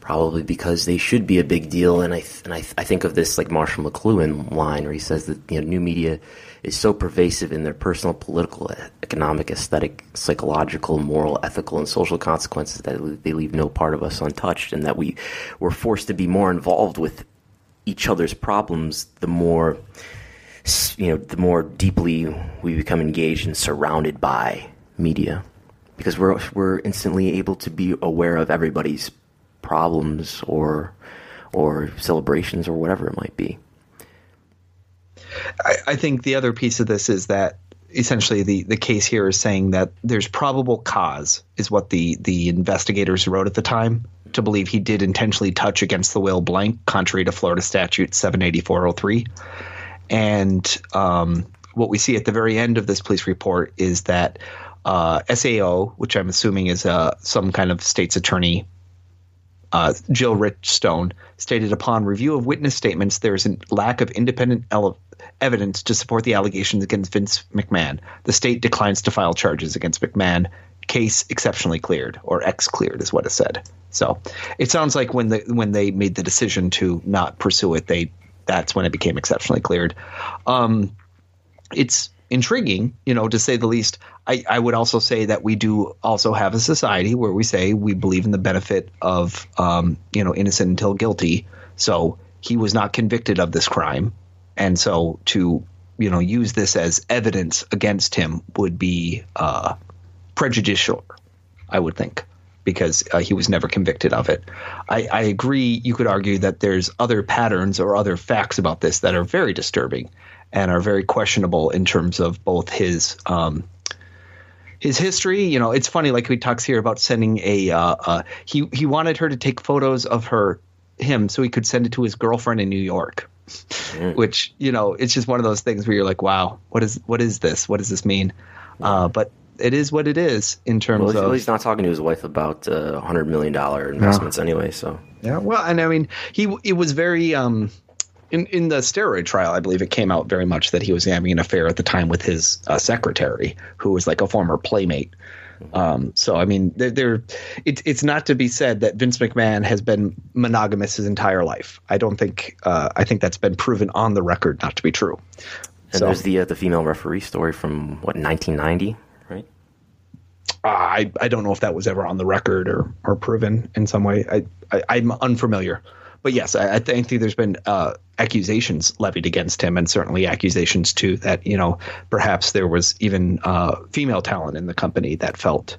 probably because they should be a big deal. And I th- and I, th- I think of this like Marshall McLuhan line where he says that you know new media is so pervasive in their personal, political, economic, aesthetic, psychological, moral, ethical, and social consequences that they leave no part of us untouched, and that we we're forced to be more involved with each other's problems the more you know the more deeply we become engaged and surrounded by media because we're we're instantly able to be aware of everybody's problems or or celebrations or whatever it might be. I, I think the other piece of this is that essentially the, the case here is saying that there's probable cause is what the the investigators wrote at the time to believe he did intentionally touch against the will blank contrary to Florida statute 78403 and um, what we see at the very end of this police report is that uh, SAO which I'm assuming is uh, some kind of state's attorney uh, Jill Richstone stated upon review of witness statements, there is a lack of independent ele- evidence to support the allegations against Vince McMahon. The state declines to file charges against McMahon. Case exceptionally cleared, or X cleared, is what it said. So it sounds like when the when they made the decision to not pursue it, they that's when it became exceptionally cleared. Um, it's intriguing, you know, to say the least. I, I would also say that we do also have a society where we say we believe in the benefit of, um, you know, innocent until guilty. So he was not convicted of this crime, and so to you know use this as evidence against him would be uh, prejudicial. I would think because uh, he was never convicted of it. I, I, agree. You could argue that there's other patterns or other facts about this that are very disturbing and are very questionable in terms of both his um, his history. You know, it's funny. Like he talks here about sending a uh, uh, he he wanted her to take photos of her him so he could send it to his girlfriend in New York. Mm. Which you know, it's just one of those things where you're like, wow, what is what is this? What does this mean? Uh, but it is what it is in terms well, of. he's not talking to his wife about uh, hundred million dollar investments yeah. anyway. So yeah, well, and I mean, he it was very um, in in the steroid trial, I believe it came out very much that he was having an affair at the time with his uh, secretary, who was like a former playmate. Um, so I mean, there, it's it's not to be said that Vince McMahon has been monogamous his entire life. I don't think uh, I think that's been proven on the record not to be true. And so, there's the uh, the female referee story from what 1990, right? Uh, I I don't know if that was ever on the record or or proven in some way. I, I I'm unfamiliar but yes, I, I think there's been uh, accusations levied against him, and certainly accusations too that you know perhaps there was even uh, female talent in the company that felt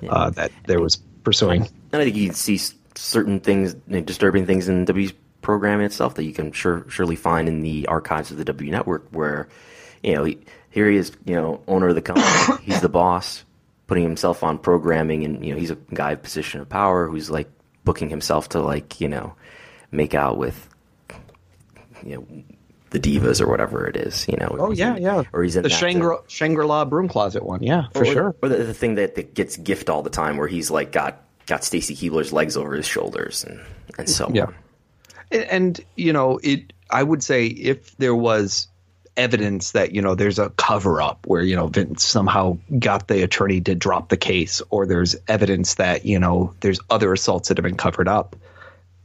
yeah. uh, that there was pursuing. And I think you can see certain things, disturbing things in W's program itself that you can sure surely find in the archives of the W Network, where you know he, here he is, you know, owner of the company, he's the boss, putting himself on programming, and you know he's a guy of position of power who's like booking himself to like you know make out with you know the divas or whatever it is, you know. Oh yeah, in, yeah. Or he's in the Shangri Shangri La broom closet one, yeah, for or, sure. Or the, the, thing that, that gets gift all the time, where he's like got got Stacy Keibler's legs over his shoulders and and so yeah. on. And, and you know, it. I would say if there was evidence that you know there's a cover up where you know Vince somehow got the attorney to drop the case, or there's evidence that you know there's other assaults that have been covered up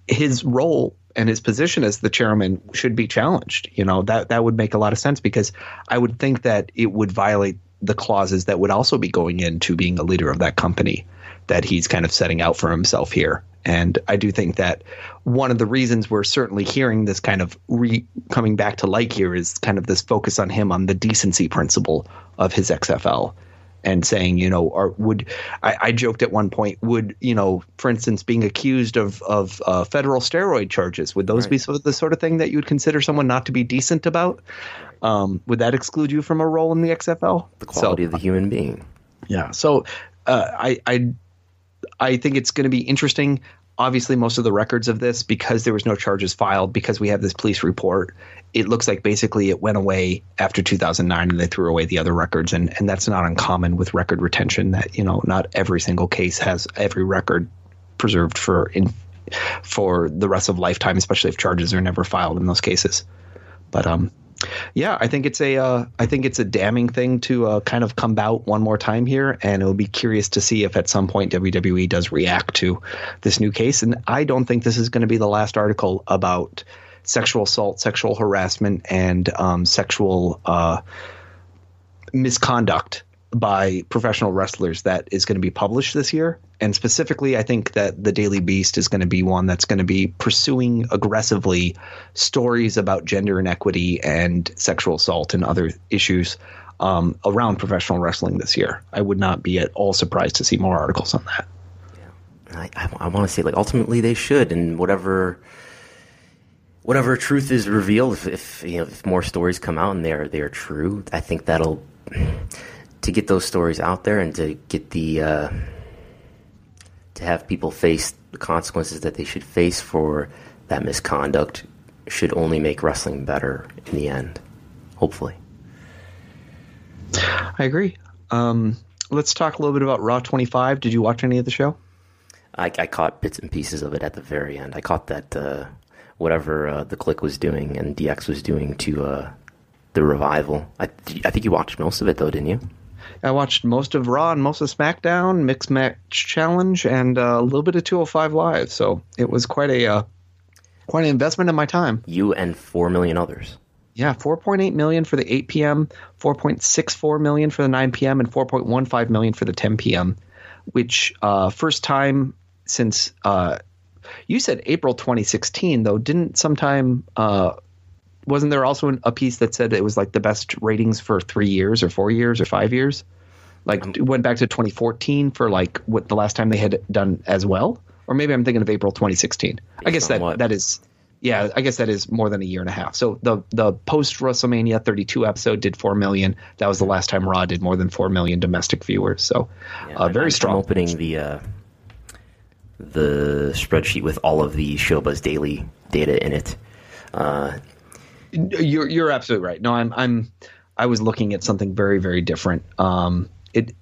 his role and his position as the chairman should be challenged. You know that that would make a lot of sense because I would think that it would violate the clauses that would also be going into being a leader of that company that he's kind of setting out for himself here. And I do think that one of the reasons we're certainly hearing this kind of re- coming back to light here is kind of this focus on him on the decency principle of his XFL and saying, you know, or would I, I joked at one point, would you know, for instance, being accused of of uh, federal steroid charges, would those right. be sort of the sort of thing that you would consider someone not to be decent about? Um, would that exclude you from a role in the XFL? The quality so, of the human being. Yeah. So uh, I I I think it's going to be interesting obviously most of the records of this because there was no charges filed because we have this police report it looks like basically it went away after 2009 and they threw away the other records. And and that's not uncommon with record retention that you know not every single case has every record preserved for in for the rest of lifetime especially if charges are never filed in those cases. But um yeah, I think it's a uh, I think it's a damning thing to uh, kind of come out one more time here, and it'll be curious to see if at some point WWE does react to this new case. And I don't think this is going to be the last article about sexual assault, sexual harassment, and um, sexual uh, misconduct by professional wrestlers that is going to be published this year. And specifically, I think that the Daily Beast is going to be one that's going to be pursuing aggressively stories about gender inequity and sexual assault and other issues um, around professional wrestling this year. I would not be at all surprised to see more articles on that. Yeah, I, I, I want to say like ultimately they should, and whatever whatever truth is revealed, if, if you know if more stories come out and they are they are true, I think that'll to get those stories out there and to get the uh, to have people face the consequences that they should face for that misconduct should only make wrestling better in the end. Hopefully, I agree. Um, let's talk a little bit about Raw 25. Did you watch any of the show? I, I caught bits and pieces of it at the very end. I caught that uh, whatever uh, the Kliq was doing and DX was doing to uh, the revival. I, I think you watched most of it though, didn't you? I watched most of Raw and most of SmackDown, Mixed Match Challenge, and uh, a little bit of 205 Live. So it was quite a uh, quite an investment in my time. You and four million others. Yeah, 4.8 million for the 8 p.m., 4.64 million for the 9 p.m., and 4.15 million for the 10 p.m. Which uh, first time since uh, you said April 2016, though. Didn't sometime uh, wasn't there also a piece that said it was like the best ratings for three years or four years or five years? Like it went back to 2014 for like what the last time they had done as well, or maybe I'm thinking of April 2016. I guess that what? that is, yeah, I guess that is more than a year and a half. So the the post WrestleMania 32 episode did four million. That was the last time Raw did more than four million domestic viewers. So yeah, uh, very strong. I'm opening the uh, the spreadsheet with all of the Showbuzz Daily data in it. Uh, you're you're absolutely right. No, I'm I'm I was looking at something very very different. Um, it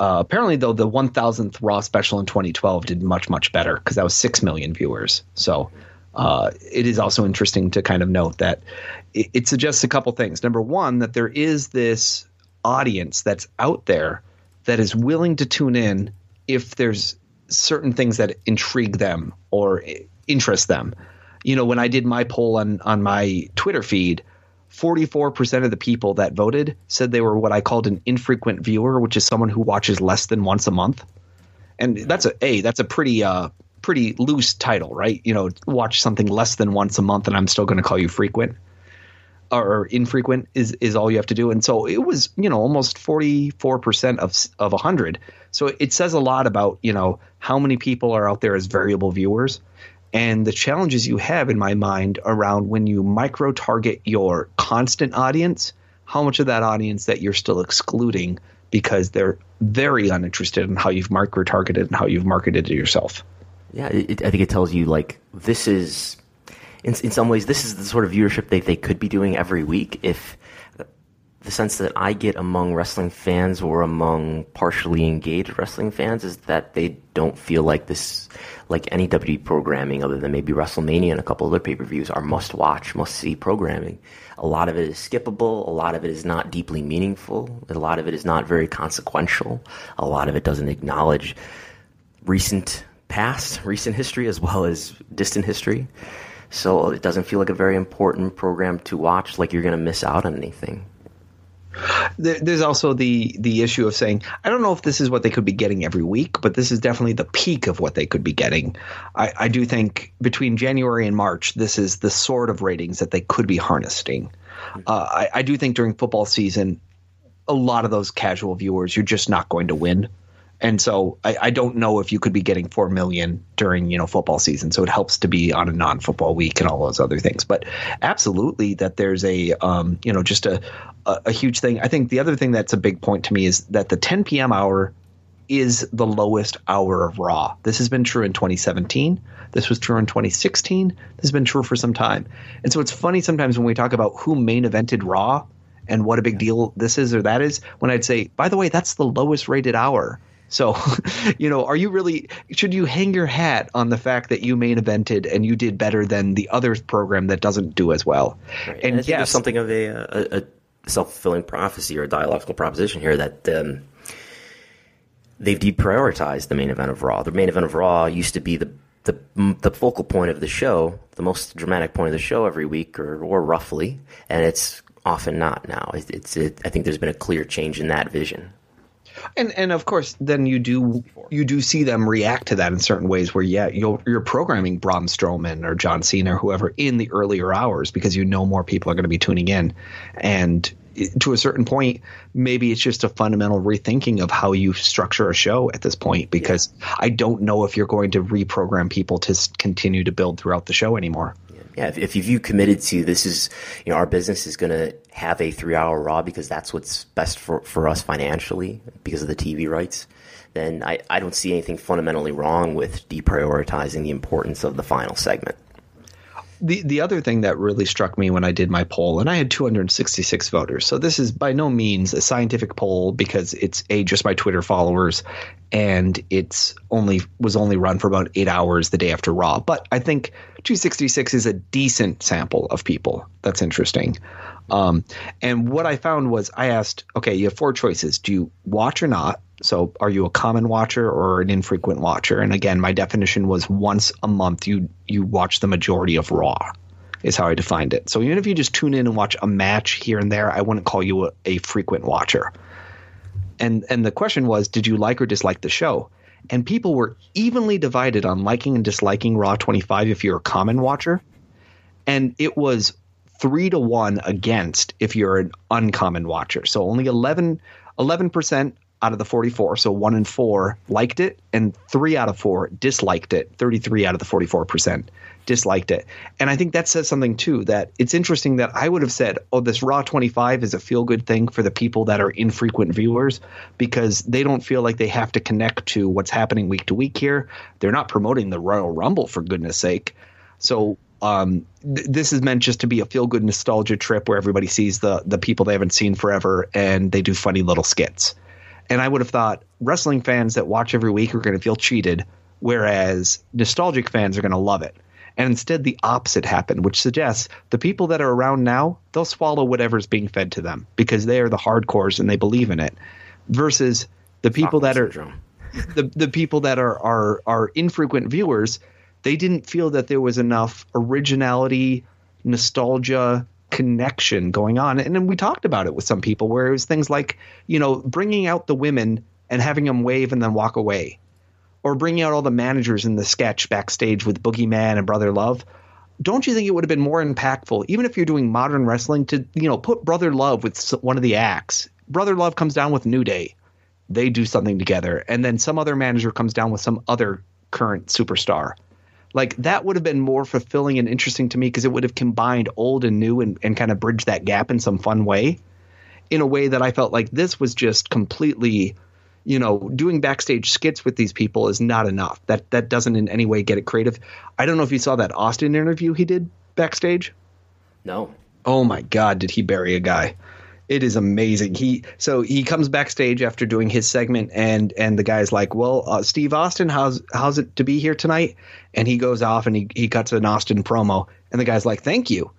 uh, apparently though the 1000th Raw special in 2012 did much much better because that was six million viewers. So uh, it is also interesting to kind of note that it, it suggests a couple things. Number one, that there is this audience that's out there that is willing to tune in if there's certain things that intrigue them or interest them you know, when I did my poll on on my Twitter feed, 44% of the people that voted said they were what I called an infrequent viewer, which is someone who watches less than once a month. And that's a a that's a pretty uh pretty loose title, right? You know, watch something less than once a month and I'm still going to call you frequent or infrequent is is all you have to do. And so it was, you know, almost 44% of of 100. So it says a lot about, you know, how many people are out there as variable viewers and the challenges you have in my mind around when you micro target your constant audience, how much of that audience that you're still excluding because they're very uninterested in how you've micro targeted and how you've marketed to yourself. Yeah, it, I think it tells you like this is, in, in some ways, this is the sort of viewership that they could be doing every week if the sense that I get among wrestling fans or among partially engaged wrestling fans is that they don't feel like this, like any WWE programming other than maybe WrestleMania and a couple other pay per views are must watch, must see programming. A lot of it is skippable. A lot of it is not deeply meaningful. A lot of it is not very consequential. A lot of it doesn't acknowledge recent past, recent history, as well as distant history. So it doesn't feel like a very important program to watch, like you're going to miss out on anything. There's also the the issue of saying I don't know if this is what they could be getting every week, but this is definitely the peak of what they could be getting. I, I do think between January and March, this is the sort of ratings that they could be harnessing. Uh, I, I do think during football season, a lot of those casual viewers, you're just not going to win. And so I, I, don't know if you could be getting four million during you know football season. So it helps to be on a non-football week and all those other things. But absolutely, that there's a um, you know just a, a, a huge thing. I think the other thing that's a big point to me is that the 10 p.m. hour is the lowest hour of Raw. This has been true in 2017. This was true in 2016. This has been true for some time. And so it's funny sometimes when we talk about who main evented Raw and what a big deal this is or that is, when I'd say, by the way, that's the lowest rated hour so, you know, are you really should you hang your hat on the fact that you main evented and you did better than the other program that doesn't do as well? Right. And, and yes, something of a, a, a self fulfilling prophecy or a dialogical proposition here that um, they've deprioritized the main event of Raw. The main event of Raw used to be the the the focal point of the show, the most dramatic point of the show every week, or or roughly, and it's often not now. It, it's it, I think there's been a clear change in that vision. And and of course, then you do you do see them react to that in certain ways. Where yeah, you're you're programming Braun Strowman or John Cena or whoever in the earlier hours because you know more people are going to be tuning in, and to a certain point, maybe it's just a fundamental rethinking of how you structure a show at this point. Because yeah. I don't know if you're going to reprogram people to continue to build throughout the show anymore yeah, if, if you committed to this is, you know, our business is going to have a three hour raw because that's what's best for, for us financially because of the TV rights, then I, I don't see anything fundamentally wrong with deprioritizing the importance of the final segment. The the other thing that really struck me when I did my poll, and I had 266 voters, so this is by no means a scientific poll because it's a just my Twitter followers, and it's only was only run for about eight hours the day after Raw. But I think 266 is a decent sample of people. That's interesting. Um, and what I found was I asked, okay, you have four choices: do you watch or not? So, are you a common watcher or an infrequent watcher? And again, my definition was once a month you you watch the majority of Raw, is how I defined it. So even if you just tune in and watch a match here and there, I wouldn't call you a, a frequent watcher. And and the question was, did you like or dislike the show? And people were evenly divided on liking and disliking Raw 25 if you're a common watcher, and it was three to one against if you're an uncommon watcher. So only 11 percent out of the 44, so one in four liked it, and three out of four disliked it. 33 out of the 44% disliked it. And I think that says something too that it's interesting that I would have said, oh, this Raw 25 is a feel good thing for the people that are infrequent viewers because they don't feel like they have to connect to what's happening week to week here. They're not promoting the Royal Rumble, for goodness sake. So um, th- this is meant just to be a feel good nostalgia trip where everybody sees the the people they haven't seen forever and they do funny little skits. And I would have thought wrestling fans that watch every week are going to feel cheated, whereas nostalgic fans are going to love it. And instead, the opposite happened, which suggests the people that are around now, they'll swallow whatever's being fed to them because they are the hardcores and they believe in it, versus the people that are the, the people that are, are are infrequent viewers. They didn't feel that there was enough originality, nostalgia, connection going on. And then we talked about it with some people where it was things like, you know, bringing out the women and having them wave and then walk away, or bringing out all the managers in the sketch backstage with Boogeyman and Brother Love. Don't you think it would have been more impactful, even if you're doing modern wrestling, to you know put Brother Love with one of the acts? Brother Love comes down with New Day, they do something together, and then some other manager comes down with some other current superstar like that would have been more fulfilling and interesting to me because it would have combined old and new and, and kind of bridged that gap in some fun way. In a way that I felt like this was just completely you know doing backstage skits with these people is not enough. That that doesn't in any way get it creative. I don't know if you saw that Austin interview he did backstage? No. Oh my god did he bury a guy it is amazing. He so he comes backstage after doing his segment, and and the guy's like, "Well, uh, Steve Austin, how's how's it to be here tonight?" And he goes off and he he cuts an Austin promo, and the guy's like, "Thank you,"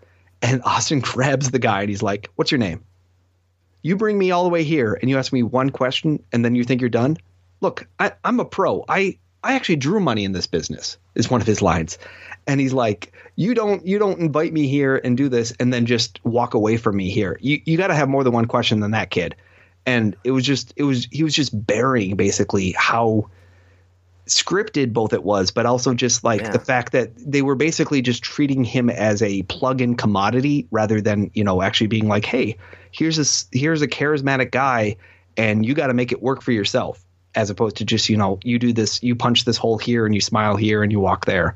and Austin grabs the guy and he's like, "What's your name?" You bring me all the way here, and you ask me one question, and then you think you're done. Look, I, I'm a pro. I I actually drew money in this business. Is one of his lines, and he's like, "You don't you don't invite me here and do this, and then just walk away from me here. You you got to have more than one question than that kid." And it was just it was he was just burying basically how scripted both it was, but also just like Yeah. the fact that they were basically just treating him as a plug-in commodity rather than you know actually being like, hey, here's a here's a charismatic guy, and you got to make it work for yourself, as opposed to just you know you do this, you punch this hole here, and you smile here, and you walk there.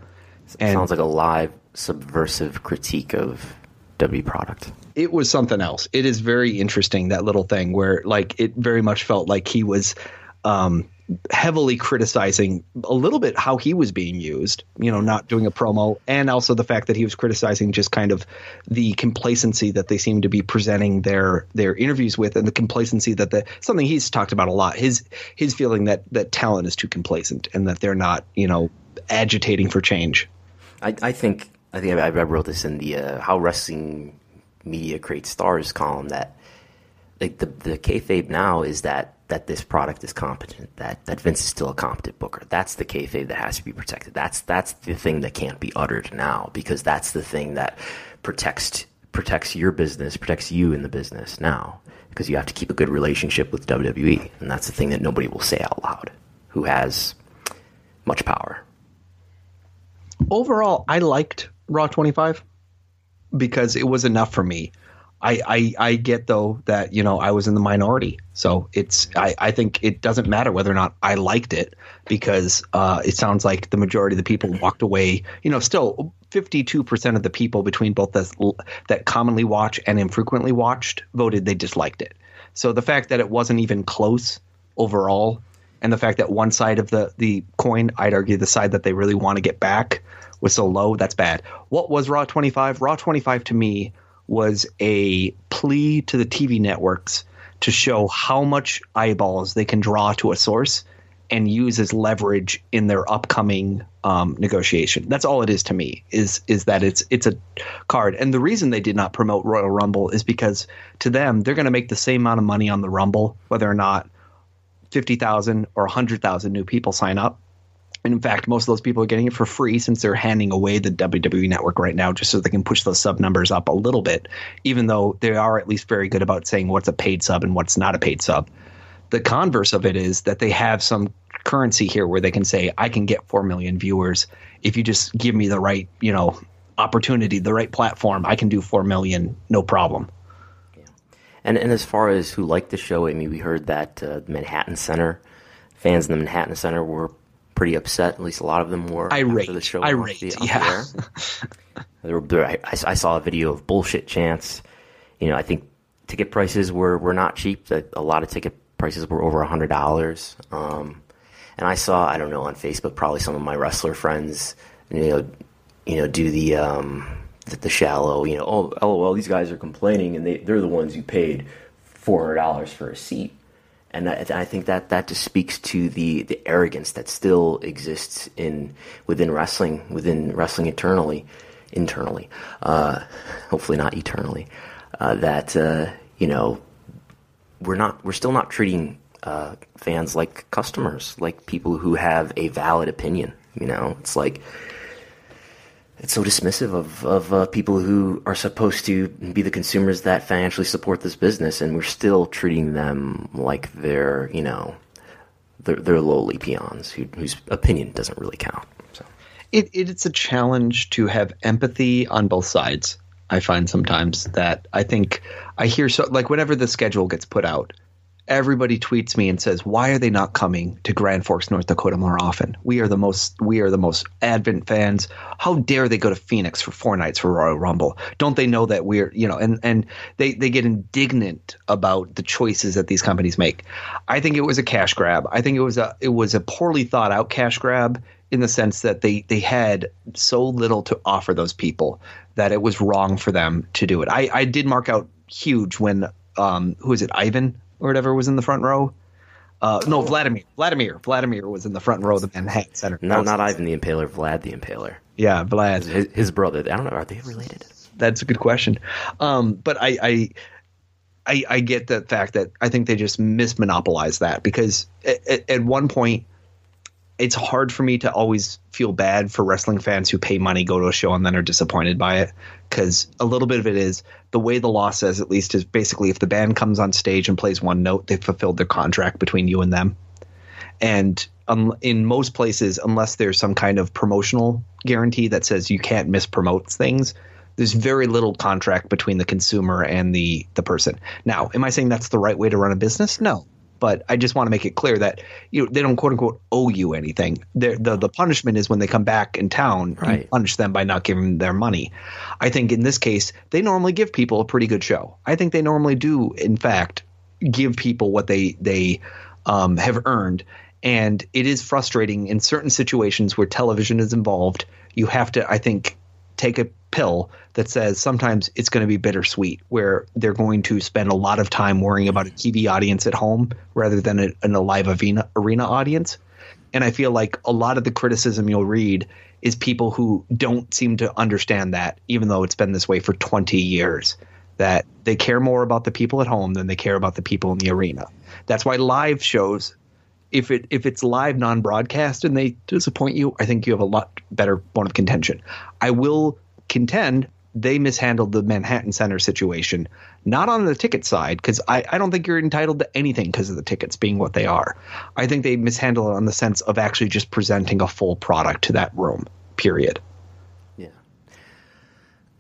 And Sounds like a live subversive critique of W product. it was something else. It is very interesting that little thing where like it very much felt like he was um, heavily criticizing a little bit how he was being used. You know, not doing a promo, and also the fact that he was criticizing just kind of the complacency that they seem to be presenting their their interviews with, and the complacency that the something he's talked about a lot. His his feeling that that talent is too complacent and that they're not you know agitating for change. I, I think I think I, I wrote this in the uh, how wrestling media creates stars column that like the the kayfabe now is that that this product is competent that that Vince is still a competent booker. That's the kayfabe that has to be protected. That's that's the thing that can't be uttered now because that's the thing that protects protects your business, protects you in the business now because you have to keep a good relationship with WWE and that's the thing that nobody will say out loud who has much power. overall, I liked Raw 25 because it was enough for me. I, I, I get though that you know I was in the minority, so it's I, I think it doesn't matter whether or not I liked it because uh, it sounds like the majority of the people walked away. You know, still 52 percent of the people between both the, that commonly watch and infrequently watched voted they disliked it. So the fact that it wasn't even close overall, and the fact that one side of the the coin, I'd argue the side that they really want to get back was so low, that's bad. What was Raw 25? Raw 25 to me was a plea to the TV networks to show how much eyeballs they can draw to a source and use as leverage in their upcoming um, negotiation. That's all it is to me. Is is that it's it's a card, and the reason they did not promote Royal Rumble is because to them they're going to make the same amount of money on the Rumble whether or not fifty thousand or hundred thousand new people sign up. And in fact, most of those people are getting it for free since they're handing away the WWE network right now just so they can push those sub numbers up a little bit, even though they are at least very good about saying what's a paid sub and what's not a paid sub. The converse of it is that they have some currency here where they can say, I can get 4 million viewers. If you just give me the right, you know, opportunity, the right platform, I can do 4 million, no problem. And and as far as who liked the show, I mean, we heard that uh, Manhattan Center fans in the Manhattan Center were pretty upset. At least a lot of them were. Irate. After the show Irate, the- yeah. the. There were, there, I, I saw a video of bullshit chants. You know, I think ticket prices were, were not cheap. That a lot of ticket prices were over a hundred dollars. Um, and I saw, I don't know, on Facebook, probably some of my wrestler friends, you know, you know, do the um, the, the shallow, you know, oh, lol, these guys are complaining, and they they're the ones who paid four hundred dollars for a seat. And I, I think that that just speaks to the, the arrogance that still exists in within wrestling, within wrestling internally, internally, uh, hopefully not eternally. Uh, that uh, you know we're not we're still not treating uh, fans like customers, like people who have a valid opinion. You know, it's like it's so dismissive of of uh, people who are supposed to be the consumers that financially support this business, and we're still treating them like they're you know they're, they're lowly peons who, whose opinion doesn't really count. So it, it it's a challenge to have empathy on both sides. I find sometimes that I think I hear so like whenever the schedule gets put out, everybody tweets me and says, "Why are they not coming to Grand Forks, North Dakota more often? We are the most we are the most Advent fans. How dare they go to Phoenix for four nights for Royal Rumble? Don't they know that we're you know?" And and they they get indignant about the choices that these companies make. I think it was a cash grab. I think it was a it was a poorly thought out cash grab in the sense that they they had so little to offer those people that it was wrong for them to do it. I I did mark out huge when um who is it Ivan or whatever was in the front row. Uh, no, Vladimir. Vladimir. Vladimir was in the front row of the Manhattan Center. not not Ivan the Impaler, Vlad the Impaler, Yeah, Vlad. his, his brother. I don't know. Are they related? That's a good question. Um, but I, I, I, I get the fact that I think they just mismonopolized that because at, at, at one point, it's hard for me to always feel bad for wrestling fans who pay money, go to a show, and then are disappointed by it. Because a little bit of it is the way the law says, at least, is basically if the band comes on stage and plays one note, they've fulfilled their contract between you and them. And um, in most places, unless there's some kind of promotional guarantee that says you can't mispromote things, there's very little contract between the consumer and the the person. Now, am I saying that's the right way to run a business? No. But I just want to make it clear that you know, they don't quote unquote owe you anything. They're, the the punishment is when they come back in town, Right. you punish them by not giving them their money. I think in this case, they normally give people a pretty good show. I think they normally do, in fact, give people what they they um, have earned. And it is frustrating in certain situations where television is involved. You have to, I think, take a pill that says sometimes it's going to be bittersweet, where they're going to spend a lot of time worrying about a mm. TV audience at home rather than a, in a live arena, arena audience. And I feel like a lot of the criticism you'll read is people who don't seem to understand that, even though it's been this way for 20 years, that they care more about the people at home than they care about the people in the arena. That's why live shows, if it if it's live non-broadcast and they disappoint you, I think you have a lot better bone of contention. I will contend they mishandled the Manhattan Center situation, not on the ticket side, because I, I don't think you're entitled to anything because of the tickets being what they are. I think they mishandled it on the sense of actually just presenting a full product to that room. Period. Yeah,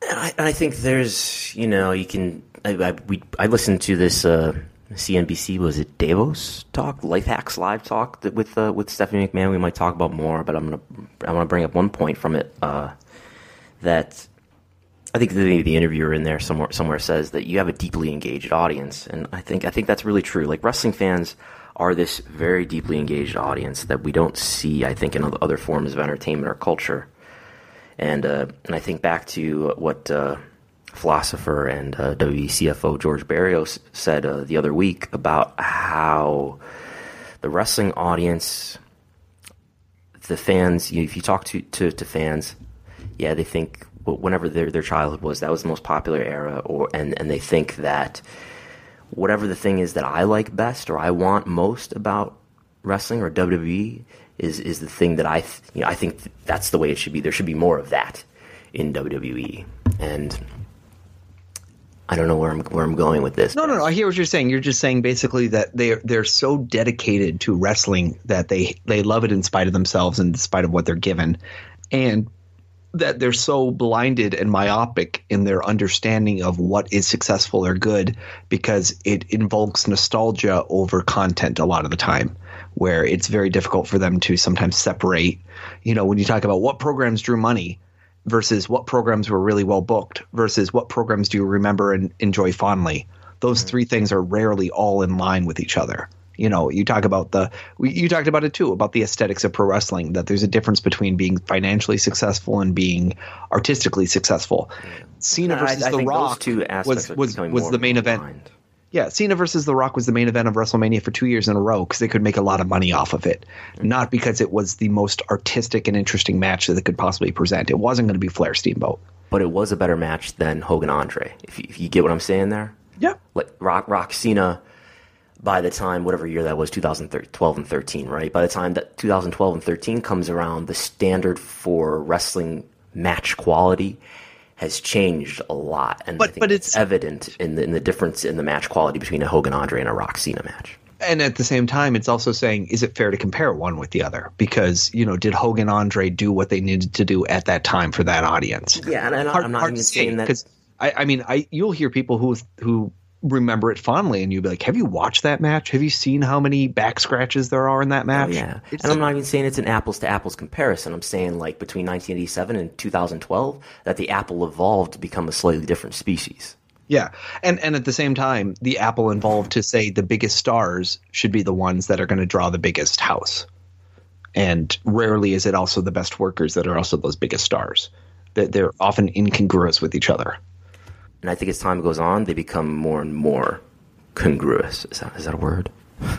and I, I think there's you know you can I I, we, I listened to this uh, CNBC was it Davos talk Life Hacks live talk that with uh, with Stephanie McMahon we might talk about more but I'm gonna I want to bring up one point from it uh, that I think the, the interviewer in there somewhere somewhere says that you have a deeply engaged audience, and I think I think that's really true. Like wrestling fans are this very deeply engaged audience that we don't see, I think, in other forms of entertainment or culture. And uh, and I think back to what uh, philosopher and uh, WWE CFO George Barrios said uh, the other week about how the wrestling audience, the fans, you, if you talk to, to, to fans, yeah, they think whenever their their childhood was that was the most popular era, or and and they think that whatever the thing is that I like best or I want most about wrestling or WWE is is the thing that I th- you know I think that's the way it should be. There should be more of that in WWE, and I don't know where I'm where I'm going with this. No, no, no. I hear what you're saying. You're just saying basically that they're they're so dedicated to wrestling that they they love it in spite of themselves and in spite of what they're given, and that they're so blinded and myopic in their understanding of what is successful or good because it invokes nostalgia over content a lot of the time where it's very difficult for them to sometimes separate. You know when you talk about what programs drew money versus what programs were really well booked versus what programs do you remember and enjoy fondly those three things are rarely all in line with each other you know you talk about the you talked about it too about the aesthetics of pro wrestling that there's a difference between being financially successful and being artistically successful cena versus I the think those rock was was, was the main event aligned. yeah, Cena versus The Rock was the main event of WrestleMania for two years in a row because they could make a lot of money off of it. Not because it was the most artistic and interesting match that they could possibly present. It wasn't going to be Flair Steamboat. but it was a better match than Hogan Andre. If you, if you get what I'm saying there, Yeah. like Rock Rock Cena. By the time whatever year that was, 2012 and 13, right? By the time that 2012 and 13 comes around, the standard for wrestling match quality has changed a lot, and But- I think but it's, it's- evident in the, in the difference in the match quality between a Hogan Andre and a Rock Cena match. And at the same time, it's also saying, is it fair to compare one with the other? Because, you know, did Hogan Andre do what they needed to do at that time for that audience? Yeah, and, and I'm not even saying that. because I, I mean, I you'll hear people who who remember it fondly, and you'd be like, "Have you watched that match? Have you seen how many back scratches there are in that oh, match?" Oh, yeah, It's and I'm not even saying it's an apples to apples comparison. I'm saying like between 1987 and 2012 that the apple evolved to become a slightly different species. Yeah, and and at the same time, the Apple involved to say the biggest stars should be the ones that are going to draw the biggest house, and rarely is it also the best workers that are also those biggest stars. That they're often incongruous with each other. And I think as time goes on, they become more and more congruous. Is that is that a word?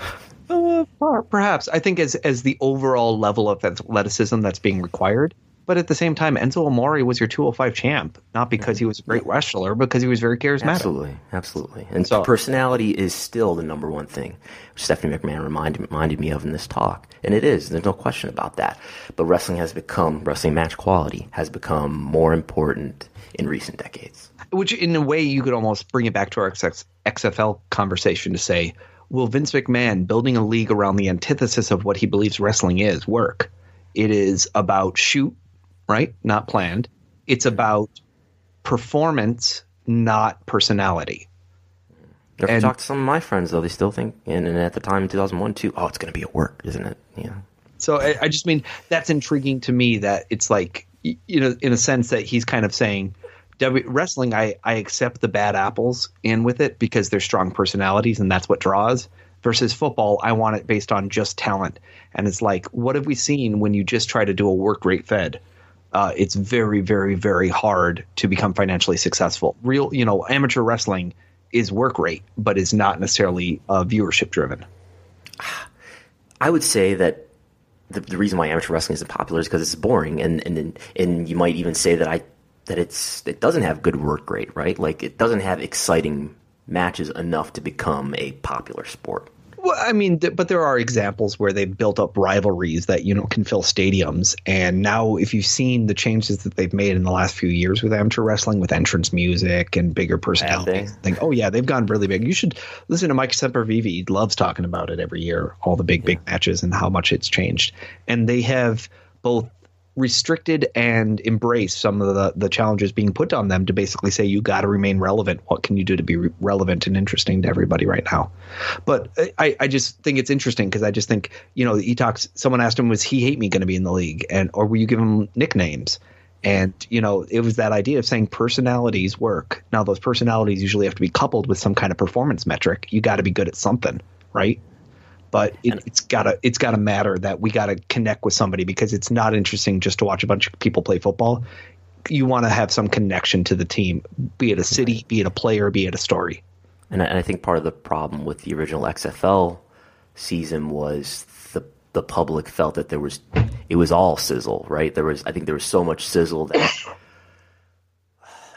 Uh, perhaps I think as as the overall level of athleticism that's being required but at the same time, Enzo Amore was your 205 champ, not because he was a great wrestler, because he was very charismatic. Absolutely, absolutely. And So- personality is still the number one thing. Stephanie McMahon reminded reminded me of in this talk, and it is. There's no question about that. But wrestling has become wrestling match quality has become more important in recent decades. Which, in a way, you could almost bring it back to our XFL conversation to say, will Vince McMahon building a league around the antithesis of what he believes wrestling is work? It is about shoot, right? Not planned. It's about performance, not personality. If And- talk to some of my friends, though, they still think, and, and at the time in 2001 too, oh, it's going to be a work, isn't it? Yeah. So I, I just mean that's intriguing to me that it's like you know in a sense that he's kind of saying w, wrestling I I accept the bad apples in with it because they're strong personalities and that's what draws. Versus football I want it based on just talent. And it's like what have we seen when you just try to do a work rate fed? Uh, it's very very very hard to become financially successful. Real you know amateur wrestling is work rate but is not necessarily uh, viewership driven. I would say that the, the reason why amateur wrestling isn't popular is because it's boring, and, and and you might even say that I that it's it doesn't have good work rate, right? Like it doesn't have exciting matches enough to become a popular sport. Well, I mean, th- but there are examples where they've built up rivalries that you know can fill stadiums. And now, if you've seen the changes that they've made in the last few years with amateur wrestling, with entrance music and bigger personalities, think, oh yeah, they've gone really big. You should listen to Mike Sempervive. He loves talking about it every year, all the big big matches and how much it's changed. And they have both restricted and embraced some of the, the challenges being put on them to basically say you got to remain relevant. What can you do to be re- relevant and interesting to everybody right now? But uh, I, I just think it's interesting because I just think you know he talks. Someone asked him, "Was he hate me going to be in the league?" And or will you give him nicknames? And you know it was that idea of saying personalities work. Now those personalities usually have to be coupled with some kind of performance metric. You got to be good at something, right? But it, it's gotta it's gotta matter that we gotta connect with somebody because it's not interesting just to watch a bunch of people play football. You want to have some connection to the team, be it a city, be it a player, be it a story. And I, and I think part of the problem with the original XFL season was the the public felt that there was it was all sizzle, right? There was I think there was so much sizzle that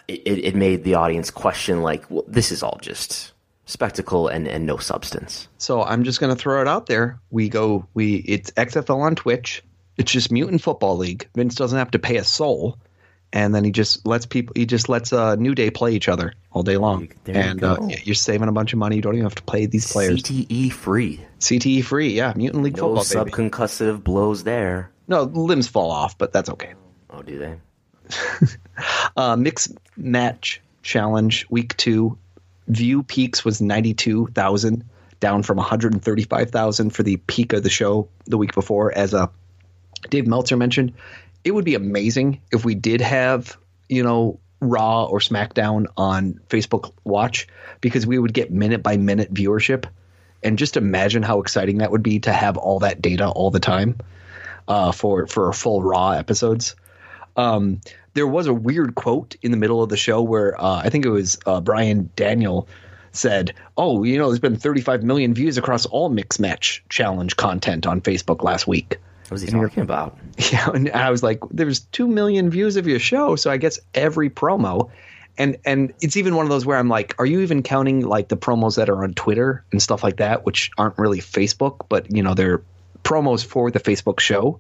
it, it it made the audience question like, well, this is all just spectacle and, and no substance. So I'm just gonna throw it out there. We go we it's XFL on Twitch. It's just Mutant Football League. Vince doesn't have to pay a soul. And then he just lets people. He just lets uh, New Day play each other all day long, There you and uh, you're saving a bunch of money. You don't even have to play these players. CTE free. CTE free, yeah. Mutant League No Football, baby. subconcussive blows there. No, limbs fall off, but that's okay. Oh, do they? Uh, mixed match challenge week two. View peaks was ninety two thousand, down from one hundred and thirty five thousand for the peak of the show the week before. As uh, Dave Meltzer mentioned, it would be amazing if we did have you know Raw or SmackDown on Facebook Watch because we would get minute by minute viewership, and just imagine how exciting that would be to have all that data all the time uh, for for full Raw episodes um, there was a weird quote in the middle of the show where uh, I think it was uh, Brian Daniel said, "Oh, you know, there's been 35 million views across all mix match challenge content on Facebook last week." What was he talking about? Yeah, and I was like, "There's two million views of your show, so I guess every promo." And and it's even one of those where I'm like, are you even counting like the promos that are on Twitter and stuff like that, which aren't really Facebook, but you know they're promos for the Facebook show.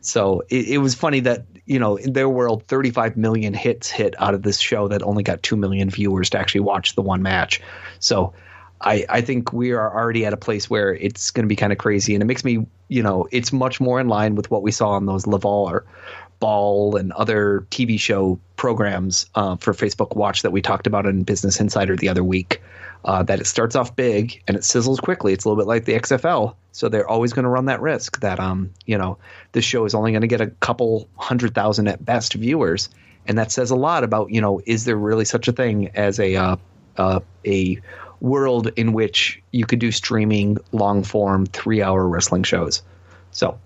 So it, it was funny that you know in their world, 35 million hits hit out of this show that only got two million viewers to actually watch the one match. So I I think we are already at a place where it's going to be kind of crazy, and it makes me you know it's much more in line with what we saw on those Laval or Ball and other TV show programs uh, for Facebook Watch that we talked about in Business Insider the other week. Uh, that it starts off big and it sizzles quickly. It's a little bit like the XFL, so they're always going to run that risk that um you know this show is only going to get a couple hundred thousand at best viewers, and that says a lot about you know is there really such a thing as a uh, uh, a world in which you could do streaming long form three hour wrestling shows. So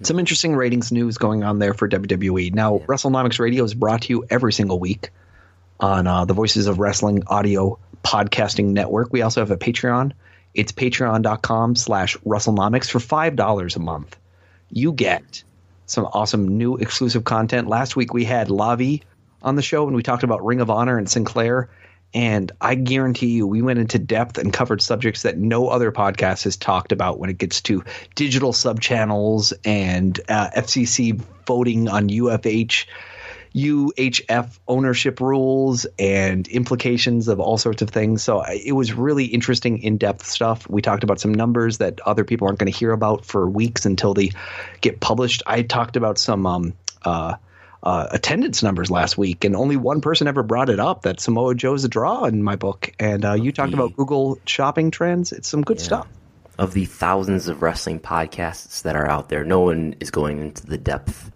some interesting ratings news going on there for WWE. Now, WrestleNomics Radio is brought to you every single week on uh, the Voices of Wrestling audio podcasting network. We also have a Patreon. It's patreon.com slash WrestleNomics for $5 a month. You get some awesome new exclusive content. Last week we had Lavi on the show and we talked about Ring of Honor and Sinclair. And I guarantee you, we went into depth and covered subjects that no other podcast has talked about when it gets to digital subchannels and uh, FCC voting on UFH UHF ownership rules and implications of all sorts of things. So it was really interesting, in depth stuff. We talked about some numbers that other people aren't going to hear about for weeks until they get published. I talked about some. Um, uh, uh, attendance numbers last week, and only one person ever brought it up. That Samoa Joe's a draw in my book, and uh, you talked about Google shopping trends. It's some good yeah. stuff. Of the thousands of wrestling podcasts that are out there, no one is going into the depth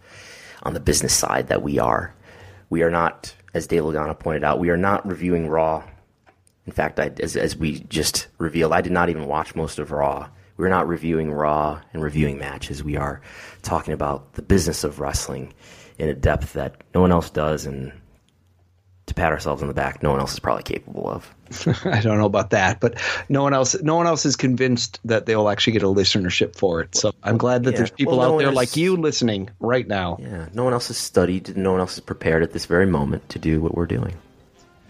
on the business side that we are. We are not, as Dave Lagana pointed out, we are not reviewing Raw. In fact, I, as, as we just revealed, I did not even watch most of Raw. We're not reviewing Raw and reviewing matches. We are talking about the business of wrestling in a depth that no one else does, and to pat ourselves on the back, no one else is probably capable of. I don't know about that, but no one else no one else is convinced that they'll actually get a listenership for it. So I'm glad that yeah. there's people well, no out there like you listening right now. Yeah, no one else has studied, no one else is prepared at this very moment to do what we're doing.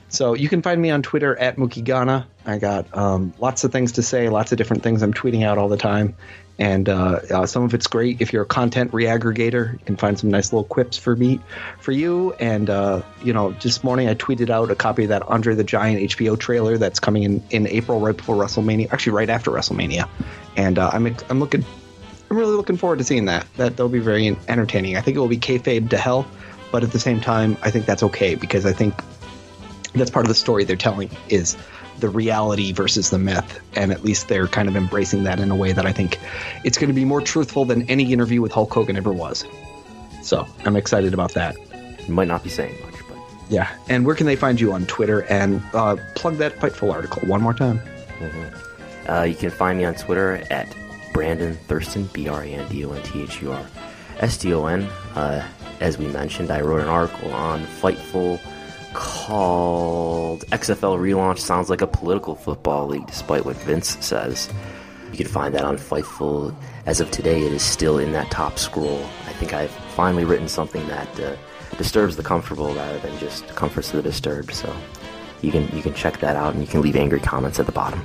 So you can find me on Twitter at mookieghana. I got um, lots of things to say, lots of different things I'm tweeting out all the time and uh, uh, some of it's great if you're a content reaggregator. You can find some nice little quips for me, for you. And uh, you know, this morning I tweeted out a copy of that Andre the Giant HBO trailer that's coming in in April, right before WrestleMania. Actually, right after WrestleMania, and uh, I'm I'm looking, I'm really looking forward to seeing that. That that'll be very entertaining. I think it will be kayfabe to hell, but at the same time, I think that's okay because I think that's part of the story they're telling is the reality versus the myth. And at least they're kind of embracing that in a way that I think it's going to be more truthful than any interview with Hulk Hogan ever was. So I'm excited about that. might not be saying much, but. Yeah. And where can they find you on Twitter? And uh, plug that Fightful article one more time. Mm-hmm. Uh, you can find me on Twitter at Brandon Thurston, B R A N D O N T H U R S T O N. Uh, as we mentioned, I wrote an article on Fightful called XFL Relaunch Sounds Like a Political Football League, despite what Vince says. You can find that on Fightful. As of today, it is still in that top scroll. I think I've finally written something that uh, disturbs the comfortable rather than just comforts the disturbed. So you can you can check that out, and you can leave angry comments at the bottom.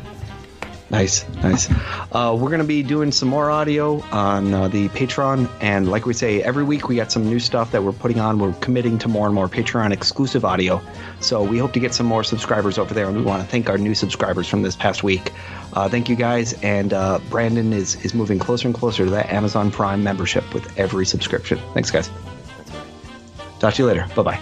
Nice, nice. Uh, we're going to be doing some more audio on uh, the Patreon. And like we say, every week we got some new stuff that we're putting on. We're committing to more and more Patreon exclusive audio. So we hope to get some more subscribers over there. And we want to thank our new subscribers from this past week. Uh, thank you guys. And uh, Brandon is, is moving closer and closer to that Amazon Prime membership with every subscription. Thanks, guys. Talk to you later. Bye bye.